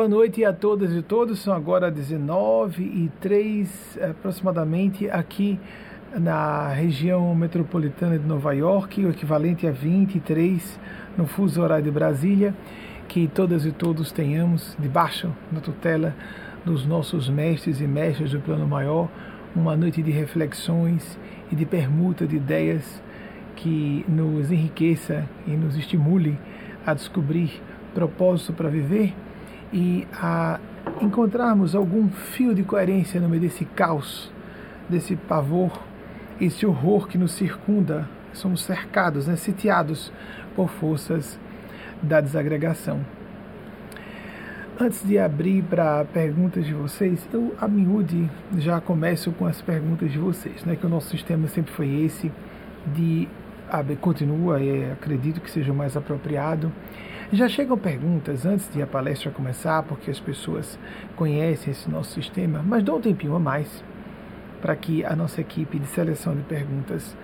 Boa noite a todas e todos. São agora 19 e 3 aproximadamente aqui na região metropolitana de Nova York, o equivalente a 23 no fuso horário de Brasília. Que todas e todos tenhamos debaixo da tutela dos nossos mestres e mestres do plano maior uma noite de reflexões e de permuta de ideias que nos enriqueça e nos estimule a descobrir propósito para viver e a encontrarmos algum fio de coerência no meio desse caos, desse pavor, esse horror que nos circunda. Somos cercados, né, sitiados por forças da desagregação. Antes de abrir para perguntas de vocês, eu a miúde já começo com as perguntas de vocês, né? Que o nosso sistema sempre foi esse de continua e acredito que seja o mais apropriado já chegam perguntas antes de a palestra começar, porque as pessoas conhecem esse nosso sistema, mas dou um tempinho a mais para que a nossa equipe de seleção de perguntas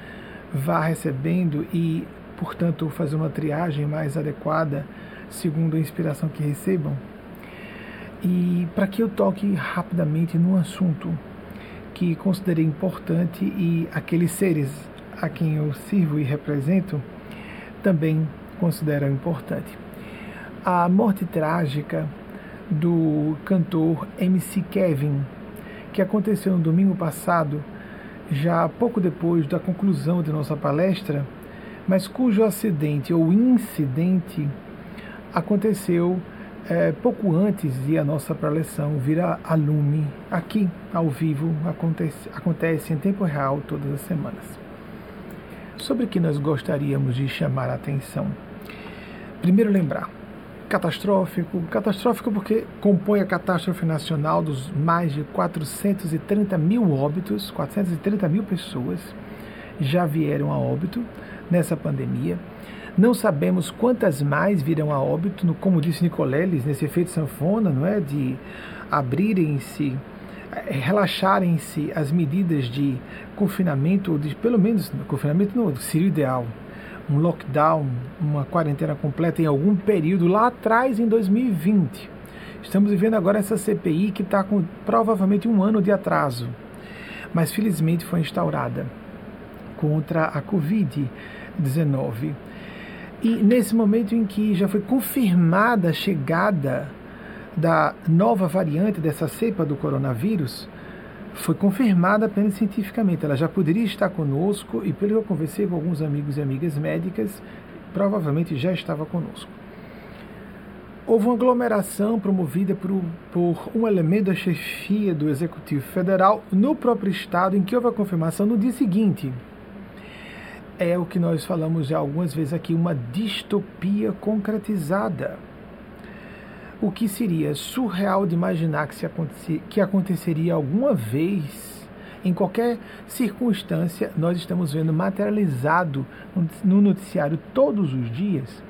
vá recebendo e, portanto, fazer uma triagem mais adequada segundo a inspiração que recebam. E para que eu toque rapidamente num assunto que considerei importante e aqueles seres a quem eu sirvo e represento também consideram importante a morte trágica do cantor MC Kevin, que aconteceu no domingo passado, já pouco depois da conclusão de nossa palestra, mas cujo acidente ou incidente aconteceu é, pouco antes de a nossa preleção vir a lume aqui ao vivo acontece, acontece em tempo real todas as semanas. Sobre que nós gostaríamos de chamar a atenção. Primeiro lembrar, catastrófico. Catastrófico porque compõe a catástrofe nacional dos mais de 430 mil óbitos, 430 mil pessoas já vieram a óbito nessa pandemia. Não sabemos quantas mais virão a óbito, no, como disse Nicoleles, nesse efeito sanfona, não é? De abrirem-se, eh, relaxarem-se as medidas de confinamento, ou de, pelo menos, confinamento não, seria o ideal, um lockdown, uma quarentena completa em algum período lá atrás, em 2020. Estamos vivendo agora essa CPI que está com provavelmente um ano de atraso, mas felizmente foi instaurada contra a Covid-19. E nesse momento em que já foi confirmada a chegada da nova variante dessa cepa do coronavírus, foi confirmada apenas cientificamente. Ela já poderia estar conosco e, pelo que eu conversei com alguns amigos e amigas médicas, provavelmente já estava conosco. Houve uma aglomeração promovida por, por um elemento da chefia do Executivo Federal no próprio Estado, em que houve a confirmação no dia seguinte. É o que nós falamos já algumas vezes aqui, uma distopia concretizada o que seria surreal de imaginar que, acontecer, que aconteceria alguma vez, em qualquer circunstância, nós estamos vendo materializado no noticiário todos os dias.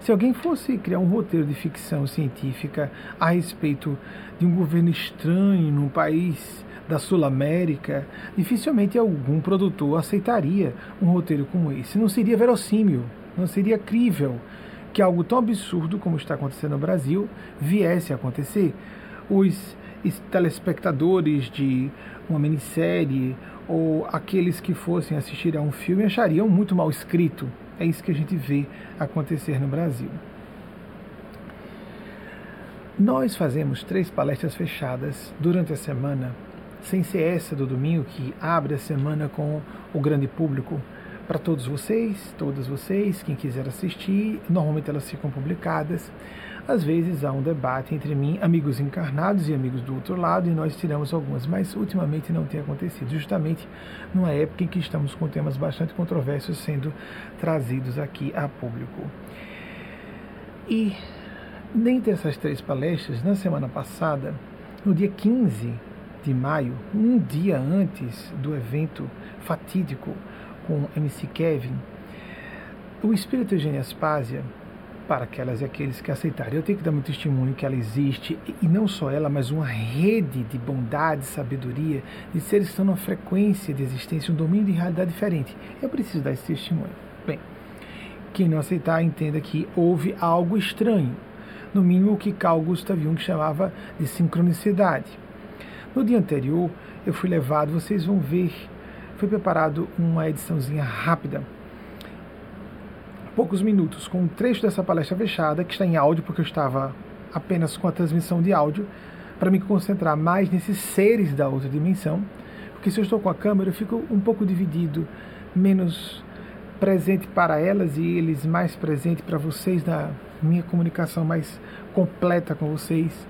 Se alguém fosse criar um roteiro de ficção científica a respeito de um governo estranho num país da Sul América, dificilmente algum produtor aceitaria um roteiro como esse. Não seria verossímil, não seria crível que algo tão absurdo como está acontecendo no Brasil viesse a acontecer. Os telespectadores de uma minissérie ou aqueles que fossem assistir a um filme achariam muito mal escrito. É isso que a gente vê acontecer no Brasil. Nós fazemos três palestras fechadas durante a semana, sem ser essa do domingo que abre a semana com o grande público para todos vocês, todas vocês, quem quiser assistir. Normalmente elas ficam publicadas. Às vezes há um debate entre mim, amigos encarnados e amigos do outro lado, e nós tiramos algumas, mas ultimamente não tem acontecido, justamente numa época em que estamos com temas bastante controversos sendo trazidos aqui a público. E dentre essas três palestras, na semana passada, no dia 15 de maio, um dia antes do evento fatídico com MC Kevin, o espírito Eugênia Aspásia, para aquelas e aqueles que aceitarem, eu tenho que dar meu testemunho que ela existe, e não só ela, mas uma rede de bondade, sabedoria, de seres que estão numa frequência de existência, um domínio de realidade diferente. Eu preciso dar esse testemunho. Bem, quem não aceitar, entenda que houve algo estranho. no mínimo o que Carl Gustav Jung chamava de sincronicidade. No dia anterior, eu fui levado, vocês vão ver, foi preparado uma ediçãozinha rápida, poucos minutos, com um trecho dessa palestra fechada, que está em áudio, porque eu estava apenas com a transmissão de áudio, para me concentrar mais nesses seres da outra dimensão, porque se eu estou com a câmera, eu fico um pouco dividido, menos presente para elas e eles mais presente para vocês na minha comunicação mais completa com vocês.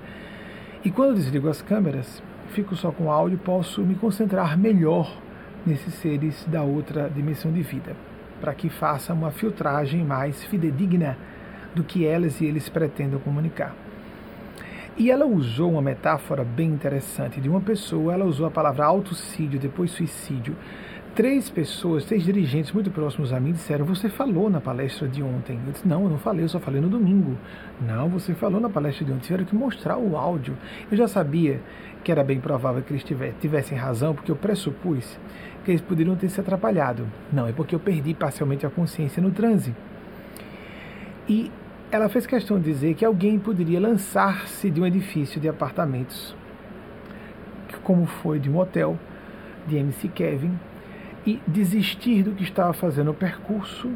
E quando desligo as câmeras, fico só com áudio, posso me concentrar melhor nesses seres da outra dimensão de vida, para que faça uma filtragem mais fidedigna do que elas e eles pretendam comunicar. E ela usou uma metáfora bem interessante de uma pessoa, ela usou a palavra autocídio, depois suicídio. Três pessoas, três dirigentes muito próximos a mim disseram: Você falou na palestra de ontem. Eu disse: Não, eu não falei, eu só falei no domingo. Não, você falou na palestra de ontem. Tiveram que mostrar o áudio. Eu já sabia que era bem provável que eles tivessem razão, porque eu pressupus que eles poderiam ter se atrapalhado. Não, é porque eu perdi parcialmente a consciência no transe. E ela fez questão de dizer que alguém poderia lançar-se de um edifício de apartamentos, como foi de um hotel de MC Kevin, e desistir do que estava fazendo o percurso,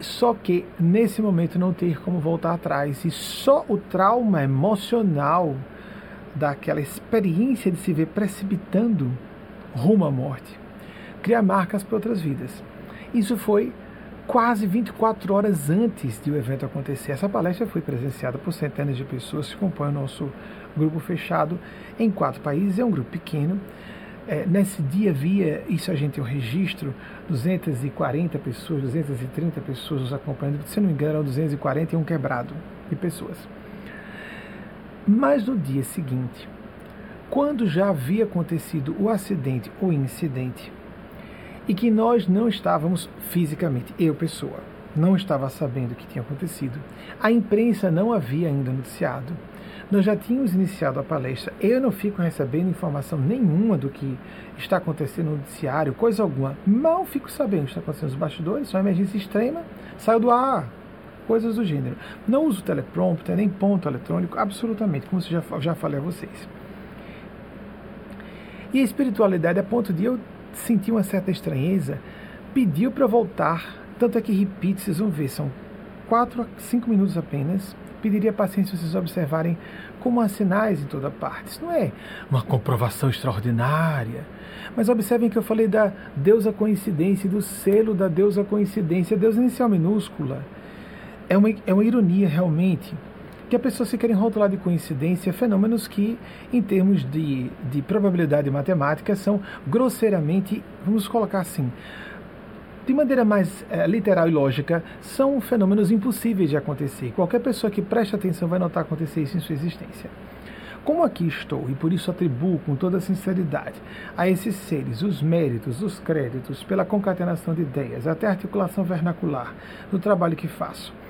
só que nesse momento não ter como voltar atrás. E só o trauma emocional daquela experiência de se ver precipitando rumo à morte cria marcas para outras vidas. Isso foi quase 24 horas antes de o evento acontecer. Essa palestra foi presenciada por centenas de pessoas que compõem o nosso grupo fechado em quatro países. É um grupo pequeno. É, nesse dia havia, isso a gente tem um registro, 240 pessoas, 230 pessoas nos acompanhando, se não me engano, eram 241 quebrado de pessoas. Mas no dia seguinte, quando já havia acontecido o acidente ou incidente, e que nós não estávamos fisicamente, eu pessoa, não estava sabendo o que tinha acontecido. A imprensa não havia ainda noticiado. Nós já tínhamos iniciado a palestra. Eu não fico recebendo informação nenhuma do que está acontecendo no noticiário, coisa alguma. Mal fico sabendo o que está acontecendo nos bastidores, só emergência extrema, saiu do ar, coisas do gênero. Não uso teleprompter, nem ponto eletrônico, absolutamente, como eu já, já falei a vocês. E a espiritualidade, a ponto de eu sentiu uma certa estranheza, pediu para voltar. Tanto é que repite, vocês vão ver, são 4 a 5 minutos apenas. Pediria paciência vocês observarem como há sinais em toda parte. Isso não é uma comprovação extraordinária. Mas observem que eu falei da deusa coincidência, do selo da deusa coincidência, deusa inicial minúscula. É uma, é uma ironia realmente que a pessoa se querem rotular de coincidência fenômenos que, em termos de, de probabilidade matemática, são grosseiramente, vamos colocar assim, de maneira mais é, literal e lógica, são fenômenos impossíveis de acontecer. Qualquer pessoa que preste atenção vai notar acontecer isso em sua existência. Como aqui estou, e por isso atribuo com toda sinceridade a esses seres os méritos, os créditos pela concatenação de ideias, até a articulação vernacular do trabalho que faço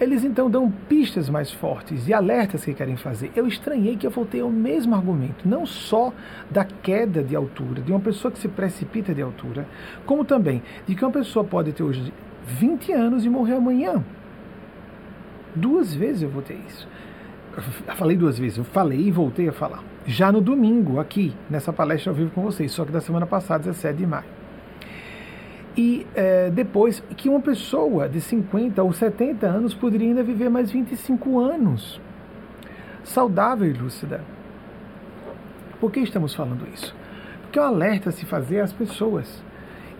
eles então dão pistas mais fortes e alertas que querem fazer. Eu estranhei que eu voltei ao mesmo argumento, não só da queda de altura, de uma pessoa que se precipita de altura, como também de que uma pessoa pode ter hoje 20 anos e morrer amanhã. Duas vezes eu voltei isso. Eu falei duas vezes, eu falei e voltei a falar. Já no domingo, aqui, nessa palestra ao vivo com vocês, só que da semana passada, 17 de maio e é, depois que uma pessoa de 50 ou 70 anos poderia ainda viver mais 25 anos, saudável e lúcida. Por que estamos falando isso? Porque é um alerta se fazer às pessoas.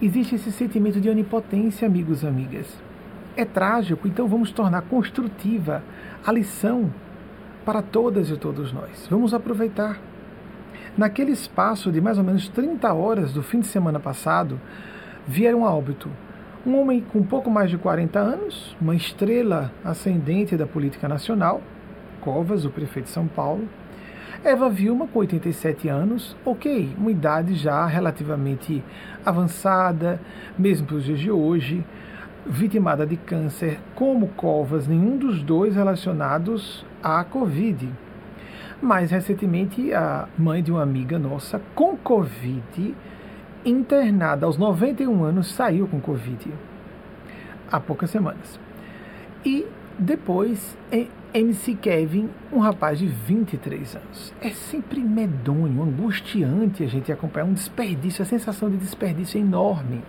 Existe esse sentimento de onipotência, amigos e amigas. É trágico, então vamos tornar construtiva a lição para todas e todos nós. Vamos aproveitar. Naquele espaço de mais ou menos 30 horas do fim de semana passado, vieram a óbito um homem com pouco mais de 40 anos, uma estrela ascendente da política nacional, Covas, o prefeito de São Paulo, Eva Vilma, com 87 anos, ok, uma idade já relativamente avançada, mesmo para os dias de hoje, vitimada de câncer, como Covas, nenhum dos dois relacionados à Covid. Mais recentemente, a mãe de uma amiga nossa com Covid internada aos 91 anos, saiu com Covid há poucas semanas. E Depois, MC Kevin, um rapaz de 23 anos. É sempre medonho, angustiante a gente acompanhar um desperdício, a sensação de desperdício é enorme.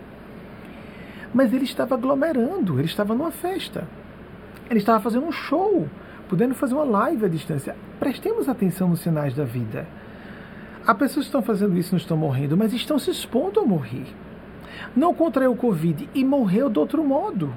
Mas ele estava aglomerando, ele estava numa festa. Ele estava fazendo um show, podendo fazer uma live à distância. Prestemos atenção nos sinais da vida. Há pessoas que estão fazendo isso não estão morrendo, mas estão se expondo a morrer. Não contraiu o Covid e morreu de outro modo.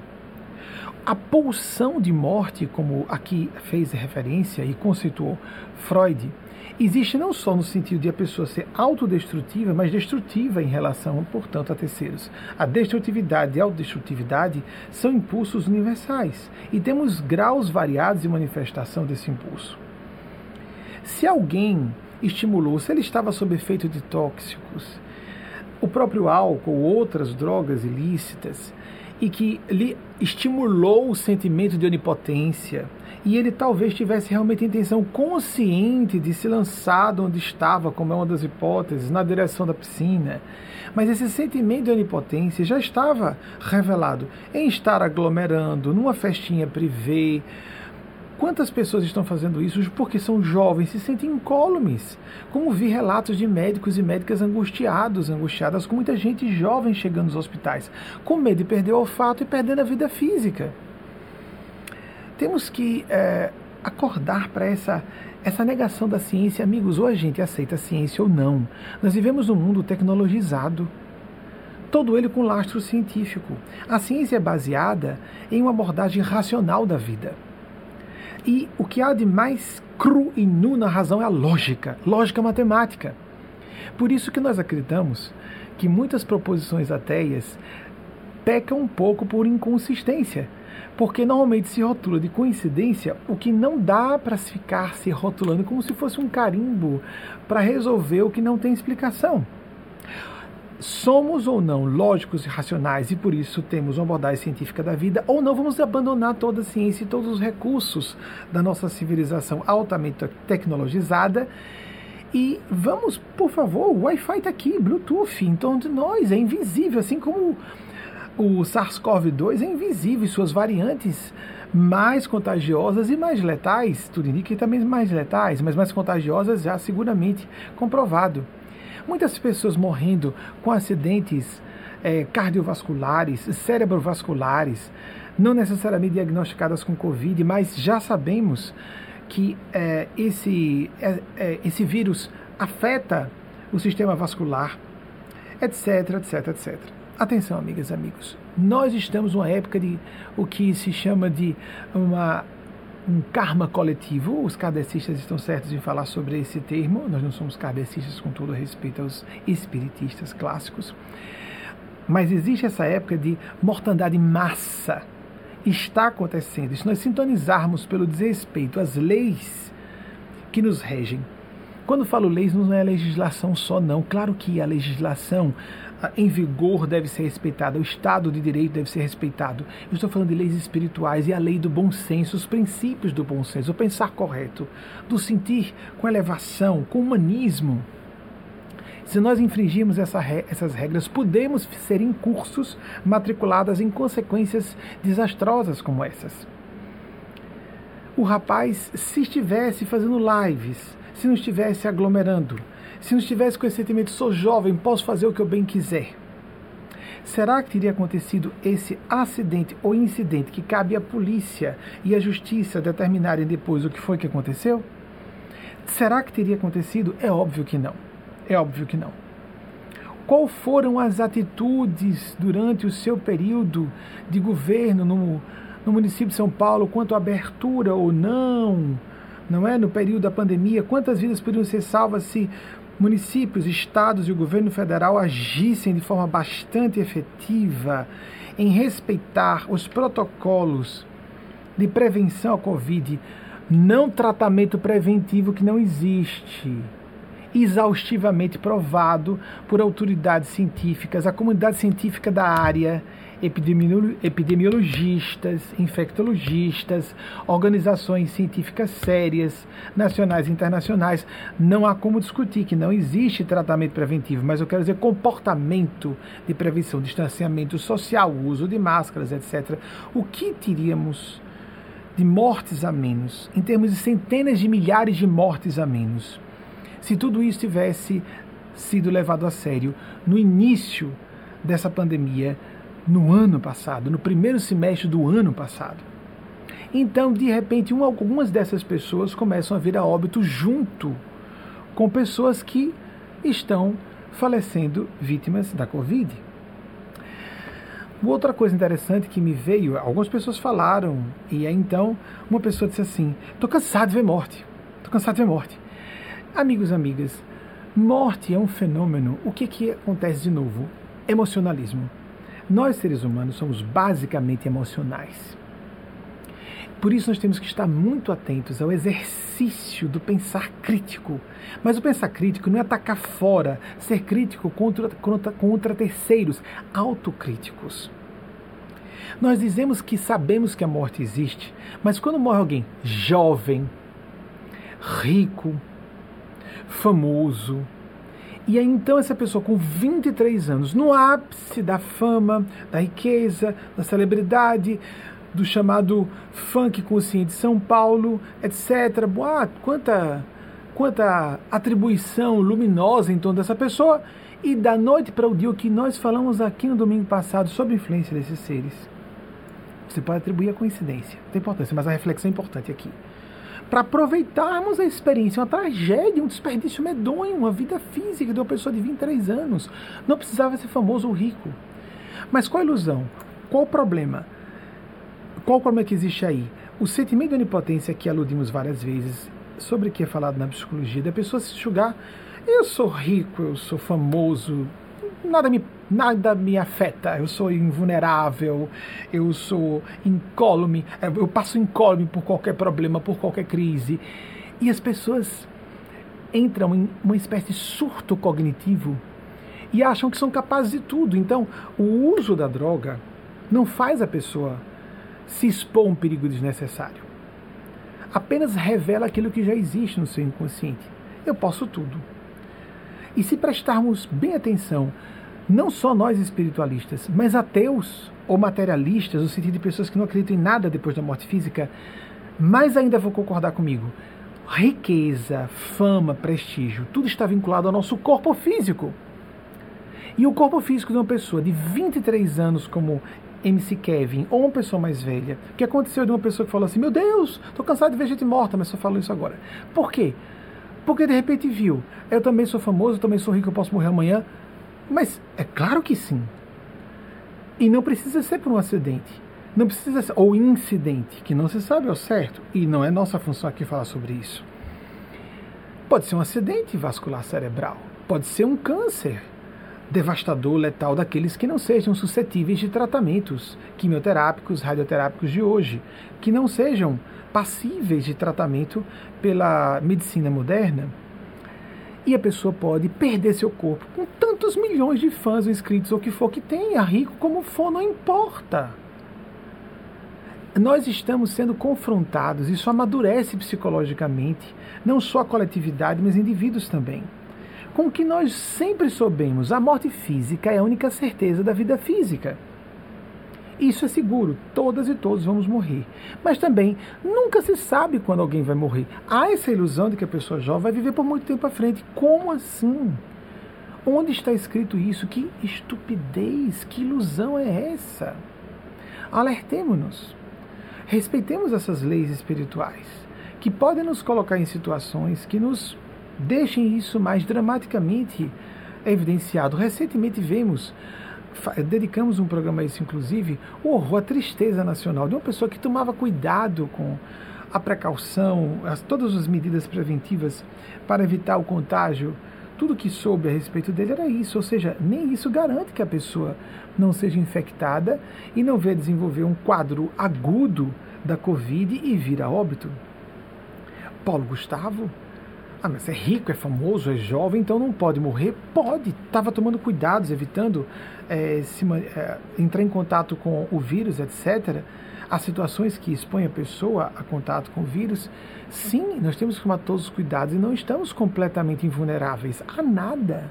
A pulsão de morte, como aqui fez referência e conceituou Freud, existe não só no sentido de a pessoa ser autodestrutiva, mas destrutiva em relação, portanto, a terceiros. A destrutividade e a autodestrutividade são impulsos universais e temos graus variados de manifestação desse impulso. Se alguém estimulou, se ele estava sob efeito de tóxicos, o próprio álcool ou outras drogas ilícitas, e que lhe estimulou o sentimento de onipotência, e ele talvez tivesse realmente intenção consciente de se lançar de onde estava, como é uma das hipóteses, na direção da piscina. Mas esse sentimento de onipotência já estava revelado em estar aglomerando numa festinha privê, Quantas pessoas estão fazendo isso porque são jovens, se sentem incólumes? Como vi relatos de médicos e médicas angustiados, angustiadas, com muita gente jovem chegando nos hospitais, com medo de perder o olfato e perdendo a vida física. Temos que é, acordar para essa, essa negação da ciência, amigos, ou a gente aceita a ciência ou não. Nós vivemos num mundo tecnologizado todo ele com lastro científico. A ciência é baseada em uma abordagem racional da vida. E o que há de mais cru e nu na razão é a lógica, lógica matemática. Por isso que nós acreditamos que muitas proposições ateias pecam um pouco por inconsistência, porque normalmente se rotula de coincidência o que não dá para ficar se rotulando como se fosse um carimbo para resolver o que não tem explicação somos ou não lógicos e racionais e por isso temos uma abordagem científica da vida, ou não vamos abandonar toda a ciência e todos os recursos da nossa civilização altamente tecnologizada. E vamos, por favor, o Wi-Fi está aqui, Bluetooth em torno de nós, é invisível, assim como o SARS-CoV-2 é invisível e suas variantes mais contagiosas e mais letais, tudo indica que também mais letais, mas mais contagiosas já seguramente comprovado. Muitas pessoas morrendo com acidentes é, cardiovasculares, cerebrovasculares, não necessariamente diagnosticadas com Covid, mas já sabemos que é, esse, é, é, esse vírus afeta o sistema vascular, etc, etc, etc. Atenção, amigas e amigos. Nós estamos numa época de o que se chama de uma um karma coletivo. Os kardecistas estão certos em falar sobre esse termo. Nós não somos kardecistas com todo respeito aos espiritistas clássicos. Mas existe essa época de mortandade massa. Está acontecendo. Se nós sintonizarmos pelo desrespeito às leis que nos regem, quando falo leis, não é legislação só, não. Claro que a legislação em vigor deve ser respeitada, o Estado de Direito deve ser respeitado. Eu estou falando de leis espirituais e a lei do bom senso, os princípios do bom senso, o pensar correto, do sentir com elevação, com humanismo. Se nós infringirmos essa, essas regras, podemos ser incursos matriculadas em consequências desastrosas como essas. O rapaz, se estivesse fazendo lives, se não estivesse aglomerando, se não estivesse com esse sentimento, sou jovem, posso fazer o que eu bem quiser. Será que teria acontecido esse acidente ou incidente que cabe à polícia e à justiça determinarem depois o que foi que aconteceu? Será que teria acontecido? É óbvio que não. É óbvio que não. Qual foram as atitudes durante o seu período de governo no, no município de São Paulo quanto à abertura ou não? Não é? No período da pandemia, quantas vidas poderiam ser salvas se municípios, estados e o governo federal agissem de forma bastante efetiva em respeitar os protocolos de prevenção à Covid, não tratamento preventivo que não existe, exaustivamente provado por autoridades científicas, a comunidade científica da área epidemiologistas, infectologistas, organizações científicas sérias, nacionais e internacionais. Não há como discutir que não existe tratamento preventivo, mas eu quero dizer comportamento de prevenção, distanciamento social, uso de máscaras, etc. O que teríamos de mortes a menos, em termos de centenas de milhares de mortes a menos. Se tudo isso tivesse sido levado a sério no início dessa pandemia, no ano passado, no primeiro semestre do ano passado. Então, de repente, uma, algumas dessas pessoas começam a vir a óbito junto com pessoas que estão falecendo vítimas da Covid. Outra coisa interessante que me veio, algumas pessoas falaram, e aí então uma pessoa disse assim: estou cansado de ver morte, estou cansado de ver morte. Amigos, amigas, morte é um fenômeno. O que, que acontece de novo? Emocionalismo. Nós, seres humanos, somos basicamente emocionais. Por isso, nós temos que estar muito atentos ao exercício do pensar crítico. Mas o pensar crítico não é atacar fora, ser crítico contra, contra, contra terceiros, autocríticos. Nós dizemos que sabemos que a morte existe, mas quando morre alguém jovem, rico, famoso, e aí então essa pessoa com 23 anos, no ápice da fama, da riqueza, da celebridade, do chamado funk consciente de São Paulo, etc. Ah, quanta, quanta atribuição luminosa em torno dessa pessoa. E da noite para o dia, o que nós falamos aqui no domingo passado sobre a influência desses seres. Você pode atribuir a coincidência, tem importância, mas a reflexão é importante aqui para aproveitarmos a experiência, uma tragédia, um desperdício medonho, uma vida física de uma pessoa de 23 anos. Não precisava ser famoso ou rico. Mas qual a ilusão? Qual o problema? Qual o problema que existe aí? O sentimento de onipotência que aludimos várias vezes, sobre o que é falado na psicologia, da pessoa se julgar, eu sou rico, eu sou famoso, nada me, nada me afeta, eu sou invulnerável, eu sou incólume, eu passo incólume por qualquer problema, por qualquer crise. E as pessoas entram em uma espécie de surto cognitivo e acham que são capazes de tudo. Então, o uso da droga não faz a pessoa se expor a um perigo desnecessário. Apenas revela aquilo que já existe no seu inconsciente. Eu posso tudo. E se prestarmos bem atenção, não só nós espiritualistas, mas ateus ou materialistas, no sentido de pessoas que não acreditam em nada depois da morte física, mais ainda vão concordar comigo. Riqueza, fama, prestígio, tudo está vinculado ao nosso corpo físico. E o corpo físico de uma pessoa de 23 anos, como MC Kevin, ou uma pessoa mais velha, que aconteceu de uma pessoa que falou assim: Meu Deus, estou cansado de ver gente morta, mas só falo isso agora. Por quê? Porque de repente viu, eu também sou famoso, eu também sou rico, eu posso morrer amanhã. Mas é claro que sim. E não precisa ser por um acidente. Não precisa ser, ou incidente, que não se sabe ao certo. E não é nossa função aqui falar sobre isso. Pode ser um acidente vascular cerebral. Pode ser um câncer devastador, letal daqueles que não sejam suscetíveis de tratamentos quimioterápicos, radioterápicos de hoje, que não sejam passíveis de tratamento pela medicina moderna. E a pessoa pode perder seu corpo com tantos milhões de fãs ou inscritos ou que for que tenha, rico como for, não importa. Nós estamos sendo confrontados, isso amadurece psicologicamente, não só a coletividade, mas indivíduos também. Com o que nós sempre soubemos, a morte física é a única certeza da vida física. Isso é seguro, todas e todos vamos morrer. Mas também nunca se sabe quando alguém vai morrer. Há essa ilusão de que a pessoa jovem vai viver por muito tempo à frente. Como assim? Onde está escrito isso? Que estupidez, que ilusão é essa? Alertemos-nos. Respeitemos essas leis espirituais que podem nos colocar em situações que nos deixem isso mais dramaticamente evidenciado. Recentemente vemos dedicamos um programa a isso, inclusive, o horror, a tristeza nacional de uma pessoa que tomava cuidado com a precaução, as, todas as medidas preventivas para evitar o contágio. Tudo que soube a respeito dele era isso, ou seja, nem isso garante que a pessoa não seja infectada e não venha desenvolver um quadro agudo da Covid e vir a óbito. Paulo Gustavo ah, mas é rico, é famoso, é jovem, então não pode morrer? Pode. Estava tomando cuidados, evitando é, se, é, entrar em contato com o vírus, etc. As situações que expõem a pessoa a contato com o vírus. Sim, nós temos que tomar todos os cuidados e não estamos completamente invulneráveis a nada.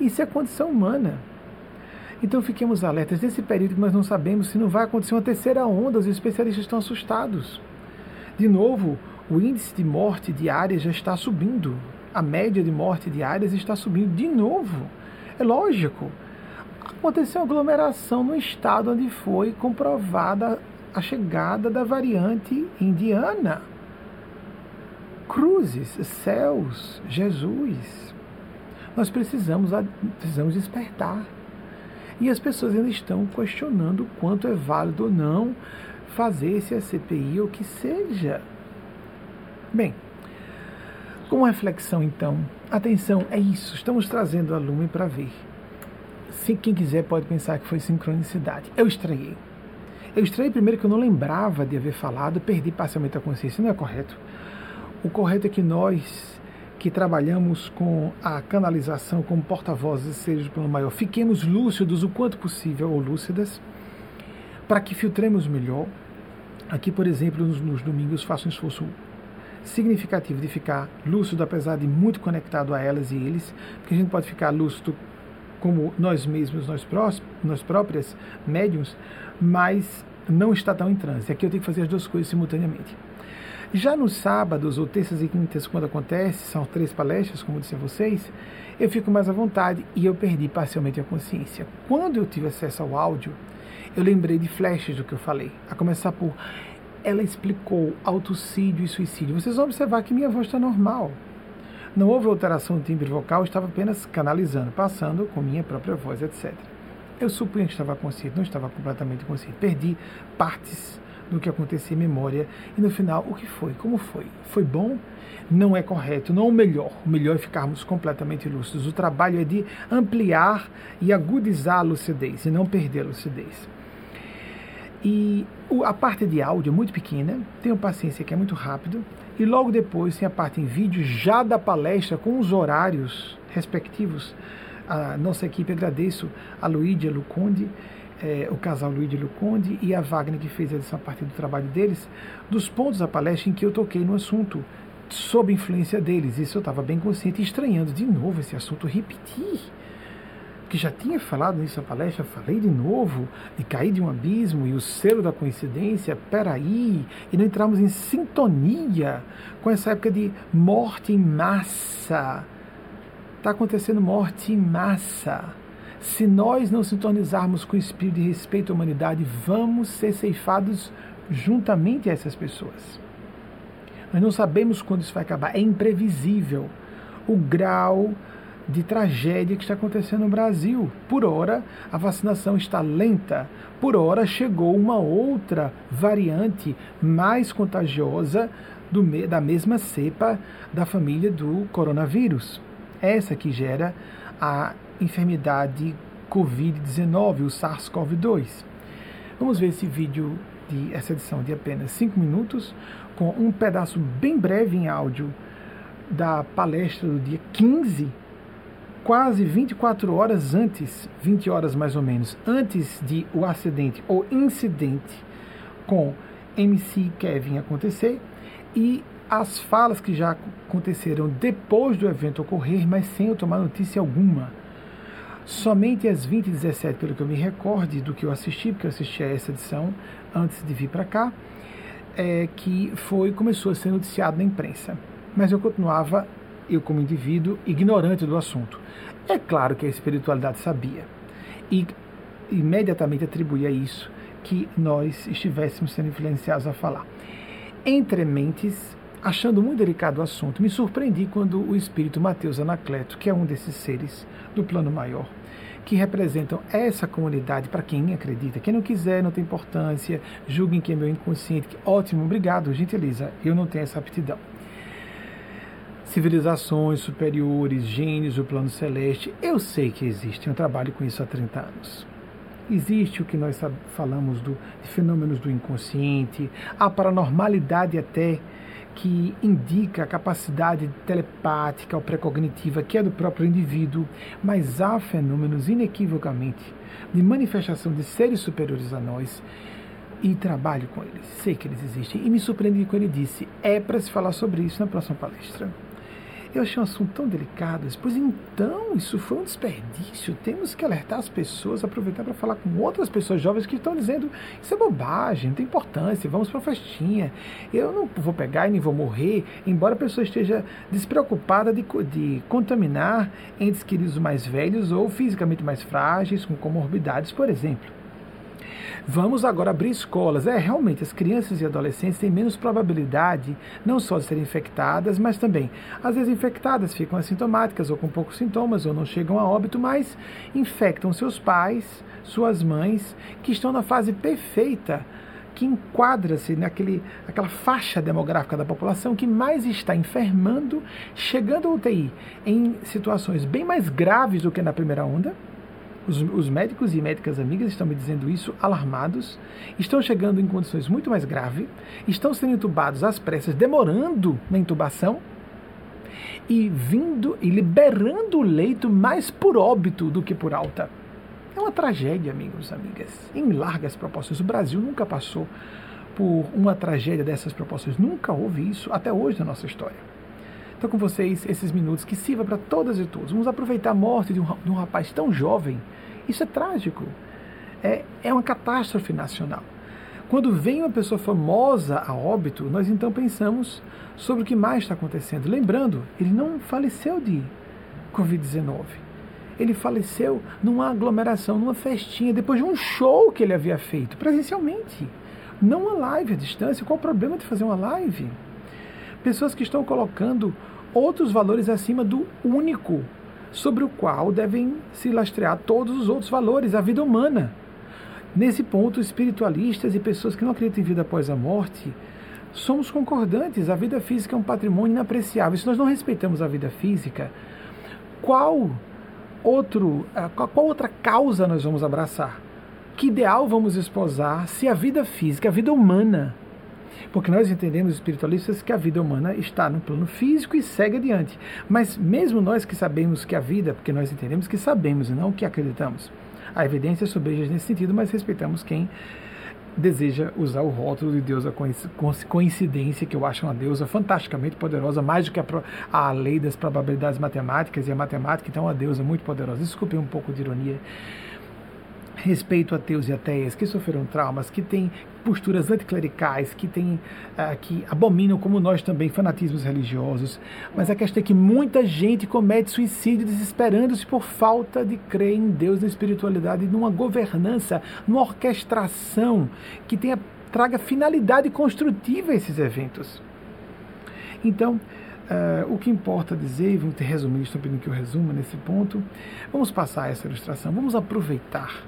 Isso é condição humana. Então fiquemos alertas nesse período que nós não sabemos se não vai acontecer uma terceira onda, os especialistas estão assustados. De novo, o índice de morte diária já está subindo. A média de morte diárias está subindo de novo. É lógico. Aconteceu aglomeração no estado onde foi comprovada a chegada da variante indiana. Cruzes, céus, Jesus. Nós precisamos, precisamos despertar. E as pessoas ainda estão questionando quanto é válido ou não fazer esse CPI ou que seja. Bem, como reflexão então, atenção, é isso, estamos trazendo a Lume para ver. Se quem quiser pode pensar que foi sincronicidade. Eu estranhei. Eu estranhei primeiro que eu não lembrava de haver falado, perdi parcialmente a consciência, não é correto. O correto é que nós que trabalhamos com a canalização como porta-vozes, seja pelo maior, fiquemos lúcidos o quanto possível, ou lúcidas, para que filtremos melhor. Aqui, por exemplo, nos, nos domingos faço um esforço significativo de ficar lúcido, apesar de muito conectado a elas e eles, porque a gente pode ficar lúcido como nós mesmos, nós, prós, nós próprias, médiums, mas não está tão em transe. Aqui eu tenho que fazer as duas coisas simultaneamente. Já nos sábados, ou terças e quintas, quando acontece, são três palestras, como disse a vocês, eu fico mais à vontade e eu perdi parcialmente a consciência. Quando eu tive acesso ao áudio, eu lembrei de flashes do que eu falei, a começar por ela explicou autocídio e suicídio. Vocês vão observar que minha voz está normal. Não houve alteração do timbre vocal, estava apenas canalizando, passando com minha própria voz, etc. Eu supunha que estava consciente, não estava completamente consciente. Perdi partes do que acontecia em memória. E no final, o que foi? Como foi? Foi bom? Não é correto, não é o melhor. O melhor é ficarmos completamente lúcidos. O trabalho é de ampliar e agudizar a lucidez e não perder a lucidez. E a parte de áudio é muito pequena, tenho paciência que é muito rápido, e logo depois tem a parte em vídeo já da palestra com os horários respectivos. A nossa equipe agradeço a Luídia Luconde, é, o casal Luídia Luconde e a Wagner que fez a edição a partir do trabalho deles, dos pontos da palestra em que eu toquei no assunto, sob influência deles. Isso eu estava bem consciente, estranhando de novo esse assunto repetir que já tinha falado nisso na palestra, falei de novo, de cair de um abismo e o selo da coincidência, peraí, e não entramos em sintonia com essa época de morte em massa. Está acontecendo morte em massa. Se nós não sintonizarmos com o espírito de respeito à humanidade, vamos ser ceifados juntamente a essas pessoas. Nós não sabemos quando isso vai acabar, é imprevisível. O grau de tragédia que está acontecendo no Brasil. Por hora, a vacinação está lenta. Por hora, chegou uma outra variante mais contagiosa do, da mesma cepa da família do coronavírus. Essa que gera a enfermidade Covid-19, o SARS-CoV-2. Vamos ver esse vídeo de essa edição de apenas 5 minutos, com um pedaço bem breve em áudio da palestra do dia 15 quase 24 horas antes, 20 horas mais ou menos, antes de o acidente ou incidente com MC Kevin acontecer e as falas que já aconteceram depois do evento ocorrer, mas sem eu tomar notícia alguma. Somente às 20h17, pelo que eu me recorde do que eu assisti, porque eu assisti a essa edição antes de vir para cá, é que foi começou a ser noticiado na imprensa. Mas eu continuava eu como indivíduo ignorante do assunto. É claro que a espiritualidade sabia e imediatamente atribuía isso que nós estivéssemos sendo influenciados a falar. Entre mentes, achando muito delicado o assunto, me surpreendi quando o espírito Mateus Anacleto, que é um desses seres do plano maior, que representam essa comunidade para quem acredita. Quem não quiser, não tem importância, julguem que é meu inconsciente. Ótimo, obrigado, gentileza. Eu não tenho essa aptidão civilizações superiores, gênios do plano celeste. Eu sei que existe, eu trabalho com isso há 30 anos. Existe o que nós falamos do, de fenômenos do inconsciente, a paranormalidade até, que indica a capacidade telepática ou precognitiva que é do próprio indivíduo, mas há fenômenos inequivocamente de manifestação de seres superiores a nós e trabalho com eles. Sei que eles existem e me surpreendi quando ele disse: é para se falar sobre isso na próxima palestra. Eu achei um assunto tão delicado. Pois então, isso foi um desperdício. Temos que alertar as pessoas, aproveitar para falar com outras pessoas jovens que estão dizendo isso é bobagem, não tem importância, vamos para a festinha. Eu não vou pegar e nem vou morrer, embora a pessoa esteja despreocupada de, de contaminar entes queridos mais velhos ou fisicamente mais frágeis, com comorbidades, por exemplo. Vamos agora abrir escolas. É, realmente, as crianças e adolescentes têm menos probabilidade não só de serem infectadas, mas também, às vezes, infectadas ficam assintomáticas ou com poucos sintomas ou não chegam a óbito, mas infectam seus pais, suas mães, que estão na fase perfeita que enquadra-se naquele aquela faixa demográfica da população que mais está enfermando, chegando ao UTI em situações bem mais graves do que na primeira onda os, os, médicos e médicas amigas estão me dizendo isso, alarmados, estão chegando em condições muito mais graves, estão sendo intubados às pressas, demorando na intubação e vindo e liberando o leito mais por óbito do que por alta. É uma tragédia, amigos amigas, em largas proporções. O Brasil nunca passou por uma tragédia dessas proporções, nunca houve isso até hoje na nossa história. Então, com vocês, esses minutos que sirva para todas e todos. Vamos aproveitar a morte de um, de um rapaz tão jovem. Isso é trágico. É, é uma catástrofe nacional. Quando vem uma pessoa famosa a óbito, nós então pensamos sobre o que mais está acontecendo. Lembrando, ele não faleceu de Covid-19. Ele faleceu numa aglomeração, numa festinha, depois de um show que ele havia feito presencialmente. Não uma live à distância. Qual o problema de fazer uma live? Pessoas que estão colocando outros valores acima do único sobre o qual devem se lastrear todos os outros valores, a vida humana. Nesse ponto, espiritualistas e pessoas que não acreditam em vida após a morte somos concordantes. A vida física é um patrimônio inapreciável. Se nós não respeitamos a vida física, qual outro, eh, qual outra causa nós vamos abraçar? Que ideal vamos esposar se a vida física, a vida humana, porque nós entendemos, espiritualistas, que a vida humana está no plano físico e segue adiante. Mas mesmo nós que sabemos que a vida, porque nós entendemos que sabemos e não que acreditamos, a evidência sobreja nesse sentido, mas respeitamos quem deseja usar o rótulo de deusa coincidência, que eu acho uma deusa fantasticamente poderosa, mais do que a, a lei das probabilidades matemáticas, e a matemática então é uma deusa muito poderosa. Desculpe um pouco de ironia respeito a ateus e ateias que sofreram traumas, que têm posturas anticlericais, que têm, uh, que abominam, como nós também, fanatismos religiosos. Mas a questão é que muita gente comete suicídio desesperando-se por falta de crer em Deus, na espiritualidade, numa governança, numa orquestração que tenha, traga finalidade construtiva a esses eventos. Então, Uh, o que importa dizer, vamos ter resumir, estou pedindo que eu resuma nesse ponto. Vamos passar essa ilustração, vamos aproveitar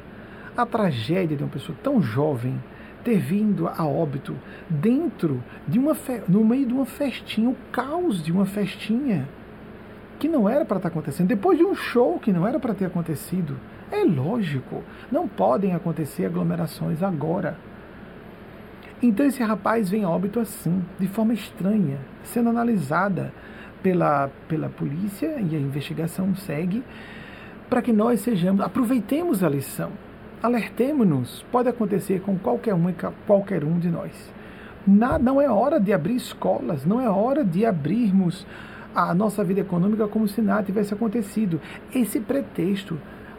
a tragédia de uma pessoa tão jovem ter vindo a óbito dentro de uma fe... no meio de uma festinha, o caos de uma festinha que não era para estar tá acontecendo, depois de um show que não era para ter acontecido. É lógico, não podem acontecer aglomerações agora. Então esse rapaz vem a óbito assim, de forma estranha, sendo analisada pela, pela polícia e a investigação segue para que nós sejamos, aproveitemos a lição alertemos-nos, pode acontecer com qualquer um qualquer um de nós. Na, não é hora de abrir escolas, não é hora de abrirmos a nossa vida econômica como se nada tivesse acontecido. Esse pretexto,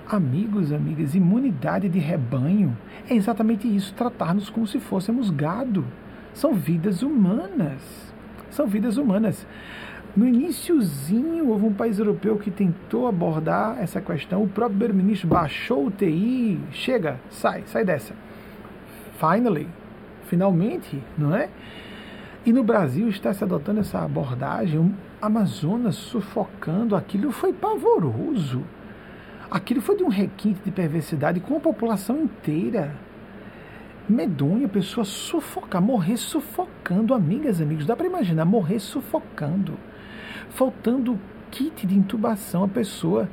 amigos, amigas, imunidade de rebanho, é exatamente isso, tratar-nos como se fôssemos gado. São vidas humanas. São vidas humanas. No iníciozinho, houve um país europeu que tentou abordar essa questão. O próprio primeiro-ministro baixou o TI. Chega, sai, sai dessa. Finally, finalmente, não é? E no Brasil está se adotando essa abordagem. O Amazonas sufocando aquilo foi pavoroso. Aquilo foi de um requinte de perversidade com a população inteira. Medonha, pessoa sufocar, morrer sufocando, amigas, amigos. Dá para imaginar morrer sufocando faltando kit de intubação, a pessoa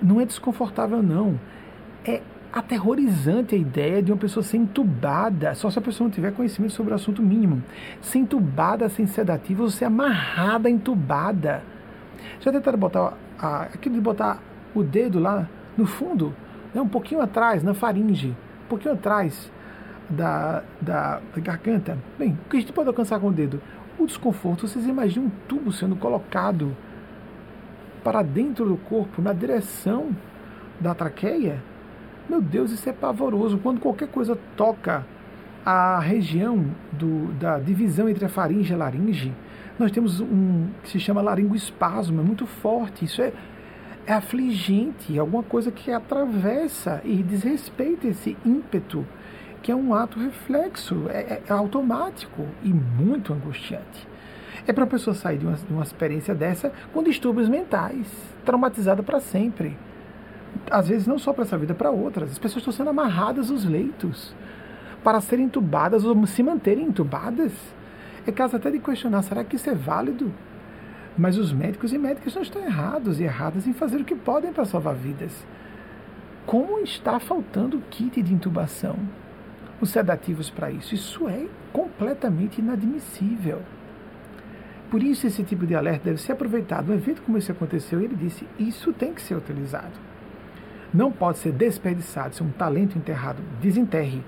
não é desconfortável, não. É aterrorizante a ideia de uma pessoa ser entubada, só se a pessoa não tiver conhecimento sobre o assunto mínimo. Ser entubada sem sedativo ou ser amarrada, entubada. Já tentaram botar a, aquilo de botar o dedo lá no fundo, né, um pouquinho atrás, na faringe, um pouquinho atrás da, da, garganta? Bem, o que a gente pode alcançar com o dedo? O desconforto. Vocês imaginam um tubo sendo colocado para dentro do corpo, na direção da traqueia. Meu Deus, isso é pavoroso. Quando qualquer coisa toca a região do, da divisão entre a faringe e a laringe, nós temos um que se chama laringoespasmo, é muito forte. Isso é, é afligente, é alguma coisa que atravessa e desrespeita esse ímpeto, que é um ato reflexo, é, é automático e muito angustiante. É para a pessoa sair de uma, de uma experiência dessa com distúrbios mentais, traumatizada para sempre. Às vezes não só para essa vida, para outras. As pessoas estão sendo amarradas aos leitos para serem entubadas ou se manterem entubadas. É caso até de questionar: será que isso é válido? Mas os médicos e médicas não estão errados e erradas em fazer o que podem para salvar vidas. Como está faltando o kit de intubação? Os sedativos para isso. Isso é completamente inadmissível. Por isso, esse tipo de alerta deve ser aproveitado. Um evento como esse aconteceu, ele disse: isso tem que ser utilizado. Não pode ser desperdiçado. Se um talento enterrado, desenterre,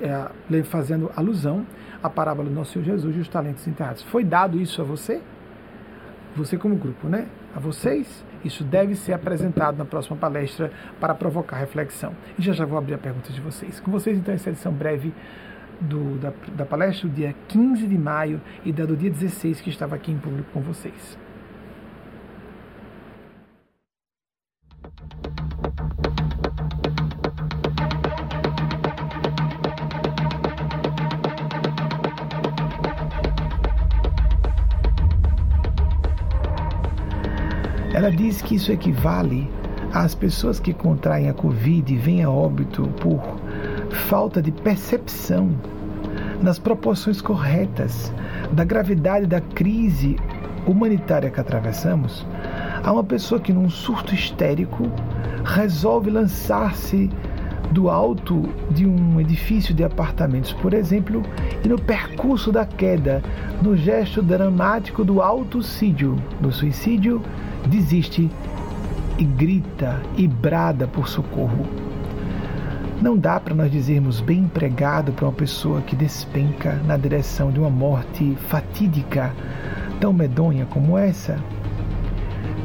é, fazendo alusão à parábola do nosso Senhor Jesus e os talentos enterrados. Foi dado isso a você? Você, como grupo, né? A vocês? Isso deve ser apresentado na próxima palestra para provocar reflexão. E já já vou abrir a pergunta de vocês. Com vocês, então, essa edição breve do, da, da palestra do dia 15 de maio e da do dia 16 que estava aqui em público com vocês. Ela diz que isso equivale às pessoas que contraem a Covid e vêm a óbito por falta de percepção nas proporções corretas da gravidade da crise humanitária que atravessamos, há uma pessoa que, num surto histérico, resolve lançar-se do alto de um edifício de apartamentos, por exemplo, e no percurso da queda, no gesto dramático do autocídio, do suicídio, desiste e grita e brada por socorro. Não dá para nós dizermos bem empregado para uma pessoa que despenca na direção de uma morte fatídica, tão medonha como essa.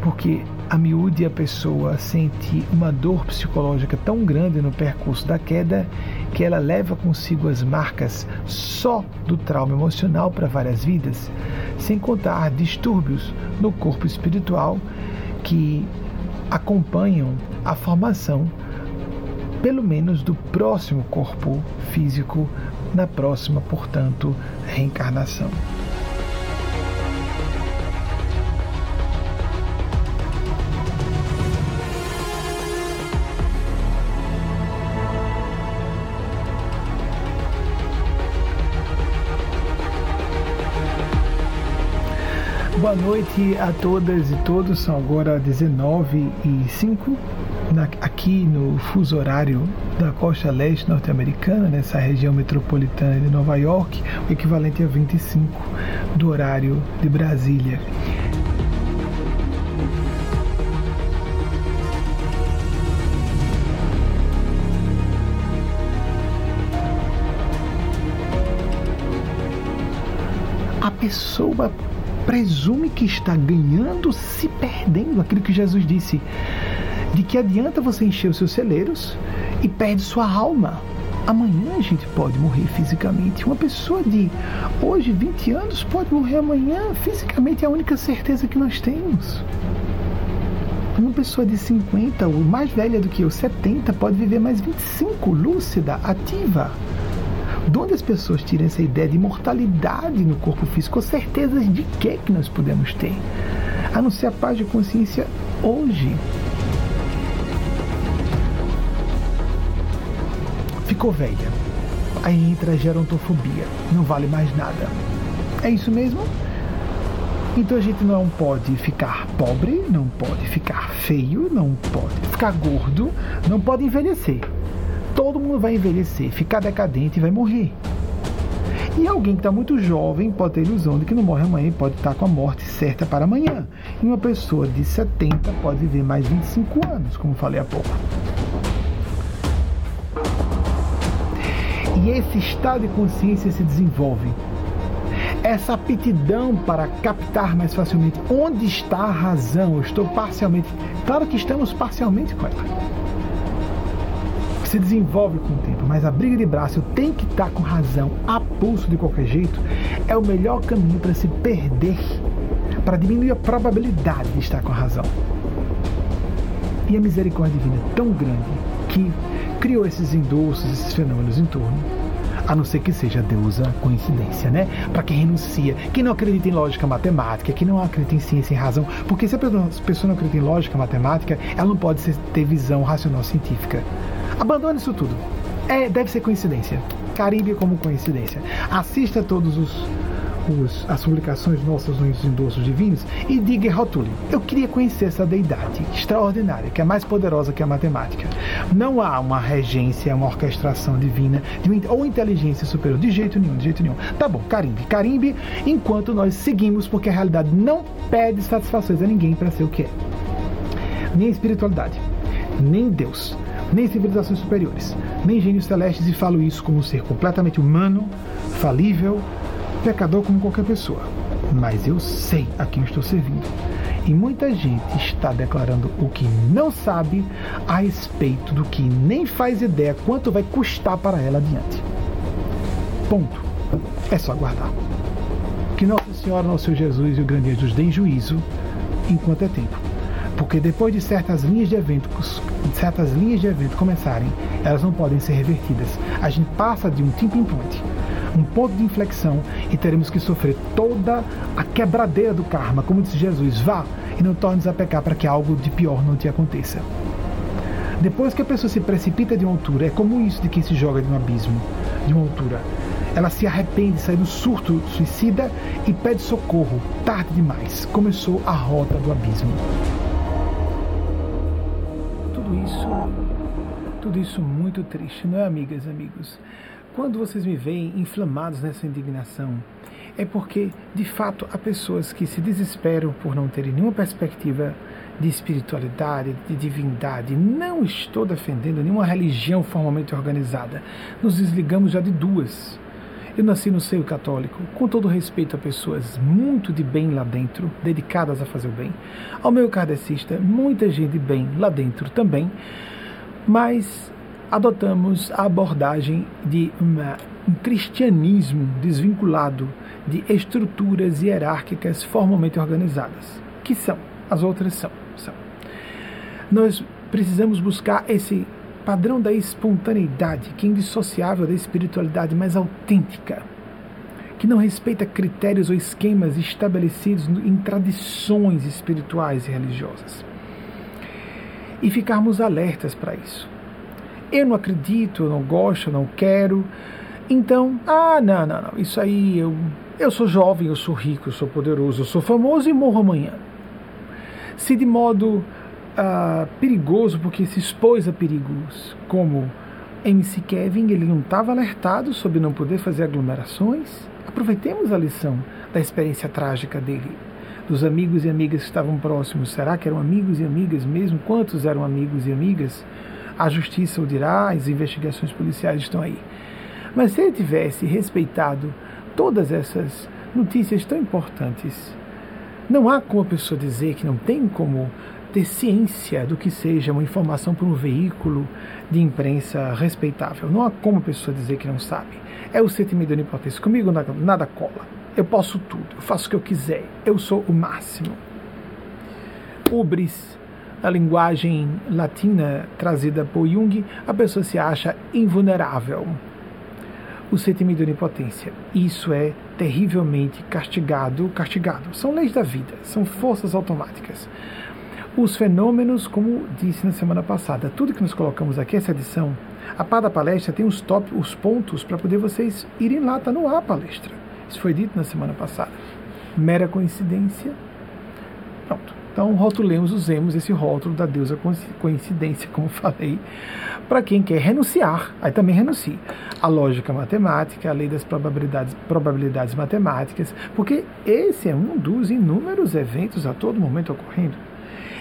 Porque a miúde a pessoa sente uma dor psicológica tão grande no percurso da queda que ela leva consigo as marcas só do trauma emocional para várias vidas, sem contar distúrbios no corpo espiritual que acompanham a formação pelo menos do próximo corpo físico, na próxima, portanto, reencarnação. Boa noite a todas e todos. São agora 19 e 5 na, aqui no fuso horário da costa leste norte-americana, nessa região metropolitana de Nova York, o equivalente a 25 do horário de Brasília. A pessoa presume que está ganhando se perdendo aquilo que Jesus disse de que adianta você encher os seus celeiros e perde sua alma. Amanhã a gente pode morrer fisicamente. Uma pessoa de hoje, 20 anos, pode morrer amanhã. Fisicamente é a única certeza que nós temos. Uma pessoa de 50 ou mais velha do que eu, 70, pode viver mais 25, lúcida, ativa. De onde as pessoas tiram essa ideia de imortalidade no corpo físico? Certezas de que que nós podemos ter? A não ser a paz de consciência hoje. Ficou velha. Aí entra a gerontofobia. Não vale mais nada. É isso mesmo? Então a gente não pode ficar pobre, não pode ficar feio, não pode ficar gordo, não pode envelhecer. Todo mundo vai envelhecer, ficar decadente e vai morrer. E alguém que está muito jovem pode ter a ilusão de que não morre amanhã e pode estar com a morte certa para amanhã. E uma pessoa de 70 pode viver mais 25 anos, como falei há pouco. E esse estado de consciência se desenvolve. essa aptidão para captar mais facilmente onde está a razão. Eu estou parcialmente. Claro que estamos parcialmente com ela. Se desenvolve com o tempo, mas a briga de braço, tenho que estar com razão a pulso de qualquer jeito, é o melhor caminho para se perder, para diminuir a probabilidade de estar com razão. E a misericórdia divina é tão grande que criou esses endossos, esses fenômenos em torno a não ser que seja deusa coincidência, né? Para quem renuncia, quem não acredita em lógica matemática, quem não acredita em ciência e razão, porque se a pessoa não acredita em lógica matemática, ela não pode ter visão racional científica. Abandone isso tudo. É, deve ser coincidência. Caribe como coincidência. Assista todos os as publicações nossas nos endossos divinos e diga rotule. Eu queria conhecer essa deidade extraordinária, que é mais poderosa que a matemática. Não há uma regência, uma orquestração divina ou inteligência superior, de jeito nenhum, de jeito nenhum. Tá bom, carimbe, carimbe, enquanto nós seguimos, porque a realidade não pede satisfações a ninguém para ser o que é. Nem a espiritualidade, nem Deus, nem civilizações superiores, nem gênios celestes, e falo isso como um ser completamente humano, falível, pecador como qualquer pessoa, mas eu sei a quem estou servindo. E muita gente está declarando o que não sabe a respeito do que nem faz ideia quanto vai custar para ela adiante. Ponto. É só aguardar. Que Nossa Senhora, Nosso Senhor Jesus e o grande Jesus deem juízo enquanto é tempo. Porque depois de certas linhas de eventos, certas linhas de evento começarem, elas não podem ser revertidas. A gente passa de um tipping point um ponto de inflexão e teremos que sofrer toda a quebradeira do karma, como disse Jesus, vá e não tornes a pecar para que algo de pior não te aconteça. Depois que a pessoa se precipita de uma altura, é como isso de quem se joga de um abismo, de uma altura. Ela se arrepende, sai do surto suicida e pede socorro. Tarde demais. Começou a rota do abismo. Tudo isso, tudo isso muito triste, não é, amigas amigos? Quando vocês me veem inflamados nessa indignação, é porque, de fato, há pessoas que se desesperam por não terem nenhuma perspectiva de espiritualidade, de divindade. Não estou defendendo nenhuma religião formalmente organizada. Nos desligamos já de duas. Eu nasci no seio católico, com todo respeito a pessoas muito de bem lá dentro, dedicadas a fazer o bem. Ao meu kardecista, muita gente de bem lá dentro também. Mas adotamos a abordagem de uma, um cristianismo desvinculado de estruturas hierárquicas formalmente organizadas, que são, as outras são, são. Nós precisamos buscar esse padrão da espontaneidade, que é indissociável da espiritualidade mais autêntica, que não respeita critérios ou esquemas estabelecidos em tradições espirituais e religiosas. E ficarmos alertas para isso eu não acredito, eu não gosto, eu não quero. Então, ah, não, não, não, isso aí eu, eu sou jovem, eu sou rico, eu sou poderoso, eu sou famoso e morro amanhã. Se de modo ah, perigoso, porque se expôs a perigos, como MC Kevin, ele não estava alertado sobre não poder fazer aglomerações, aproveitemos a lição da experiência trágica dele, dos amigos e amigas que estavam próximos. Será que eram amigos e amigas mesmo? Quantos eram amigos e amigas? A justiça o dirá, as investigações policiais estão aí. Mas se ele tivesse respeitado todas essas notícias tão importantes, não há como a pessoa dizer que não tem como ter ciência do que seja uma informação por um veículo de imprensa respeitável. Não há como a pessoa dizer que não sabe. É o sentimento de onipotência. Comigo nada, nada cola. Eu posso tudo, eu faço o que eu quiser, eu sou o máximo. Ubris na linguagem latina trazida por Jung, a pessoa se acha invulnerável. O sentimento de onipotência. Isso é terrivelmente castigado, castigado. São leis da vida, são forças automáticas. Os fenômenos, como disse na semana passada, tudo que nós colocamos aqui, essa edição, a par da palestra tem os, top, os pontos para poder vocês irem lá, está no ar a palestra. Isso foi dito na semana passada. Mera coincidência? Pronto. Então, rotulemos, usemos esse rótulo da deusa coincidência, como falei, para quem quer renunciar, aí também renuncie. A lógica matemática, a lei das probabilidades, probabilidades matemáticas, porque esse é um dos inúmeros eventos a todo momento ocorrendo.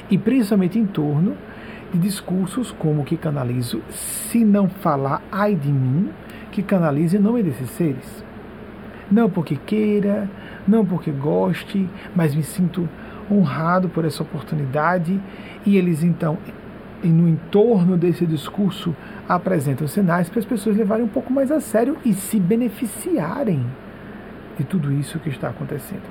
E principalmente em torno de discursos como que canalizo, se não falar ai de mim, que canalize em nome desses seres. não porque queira, não porque goste, mas me sinto honrado por essa oportunidade. E eles então, no entorno desse discurso, apresentam sinais para as pessoas levarem um pouco mais a sério e se beneficiarem de tudo isso que está acontecendo.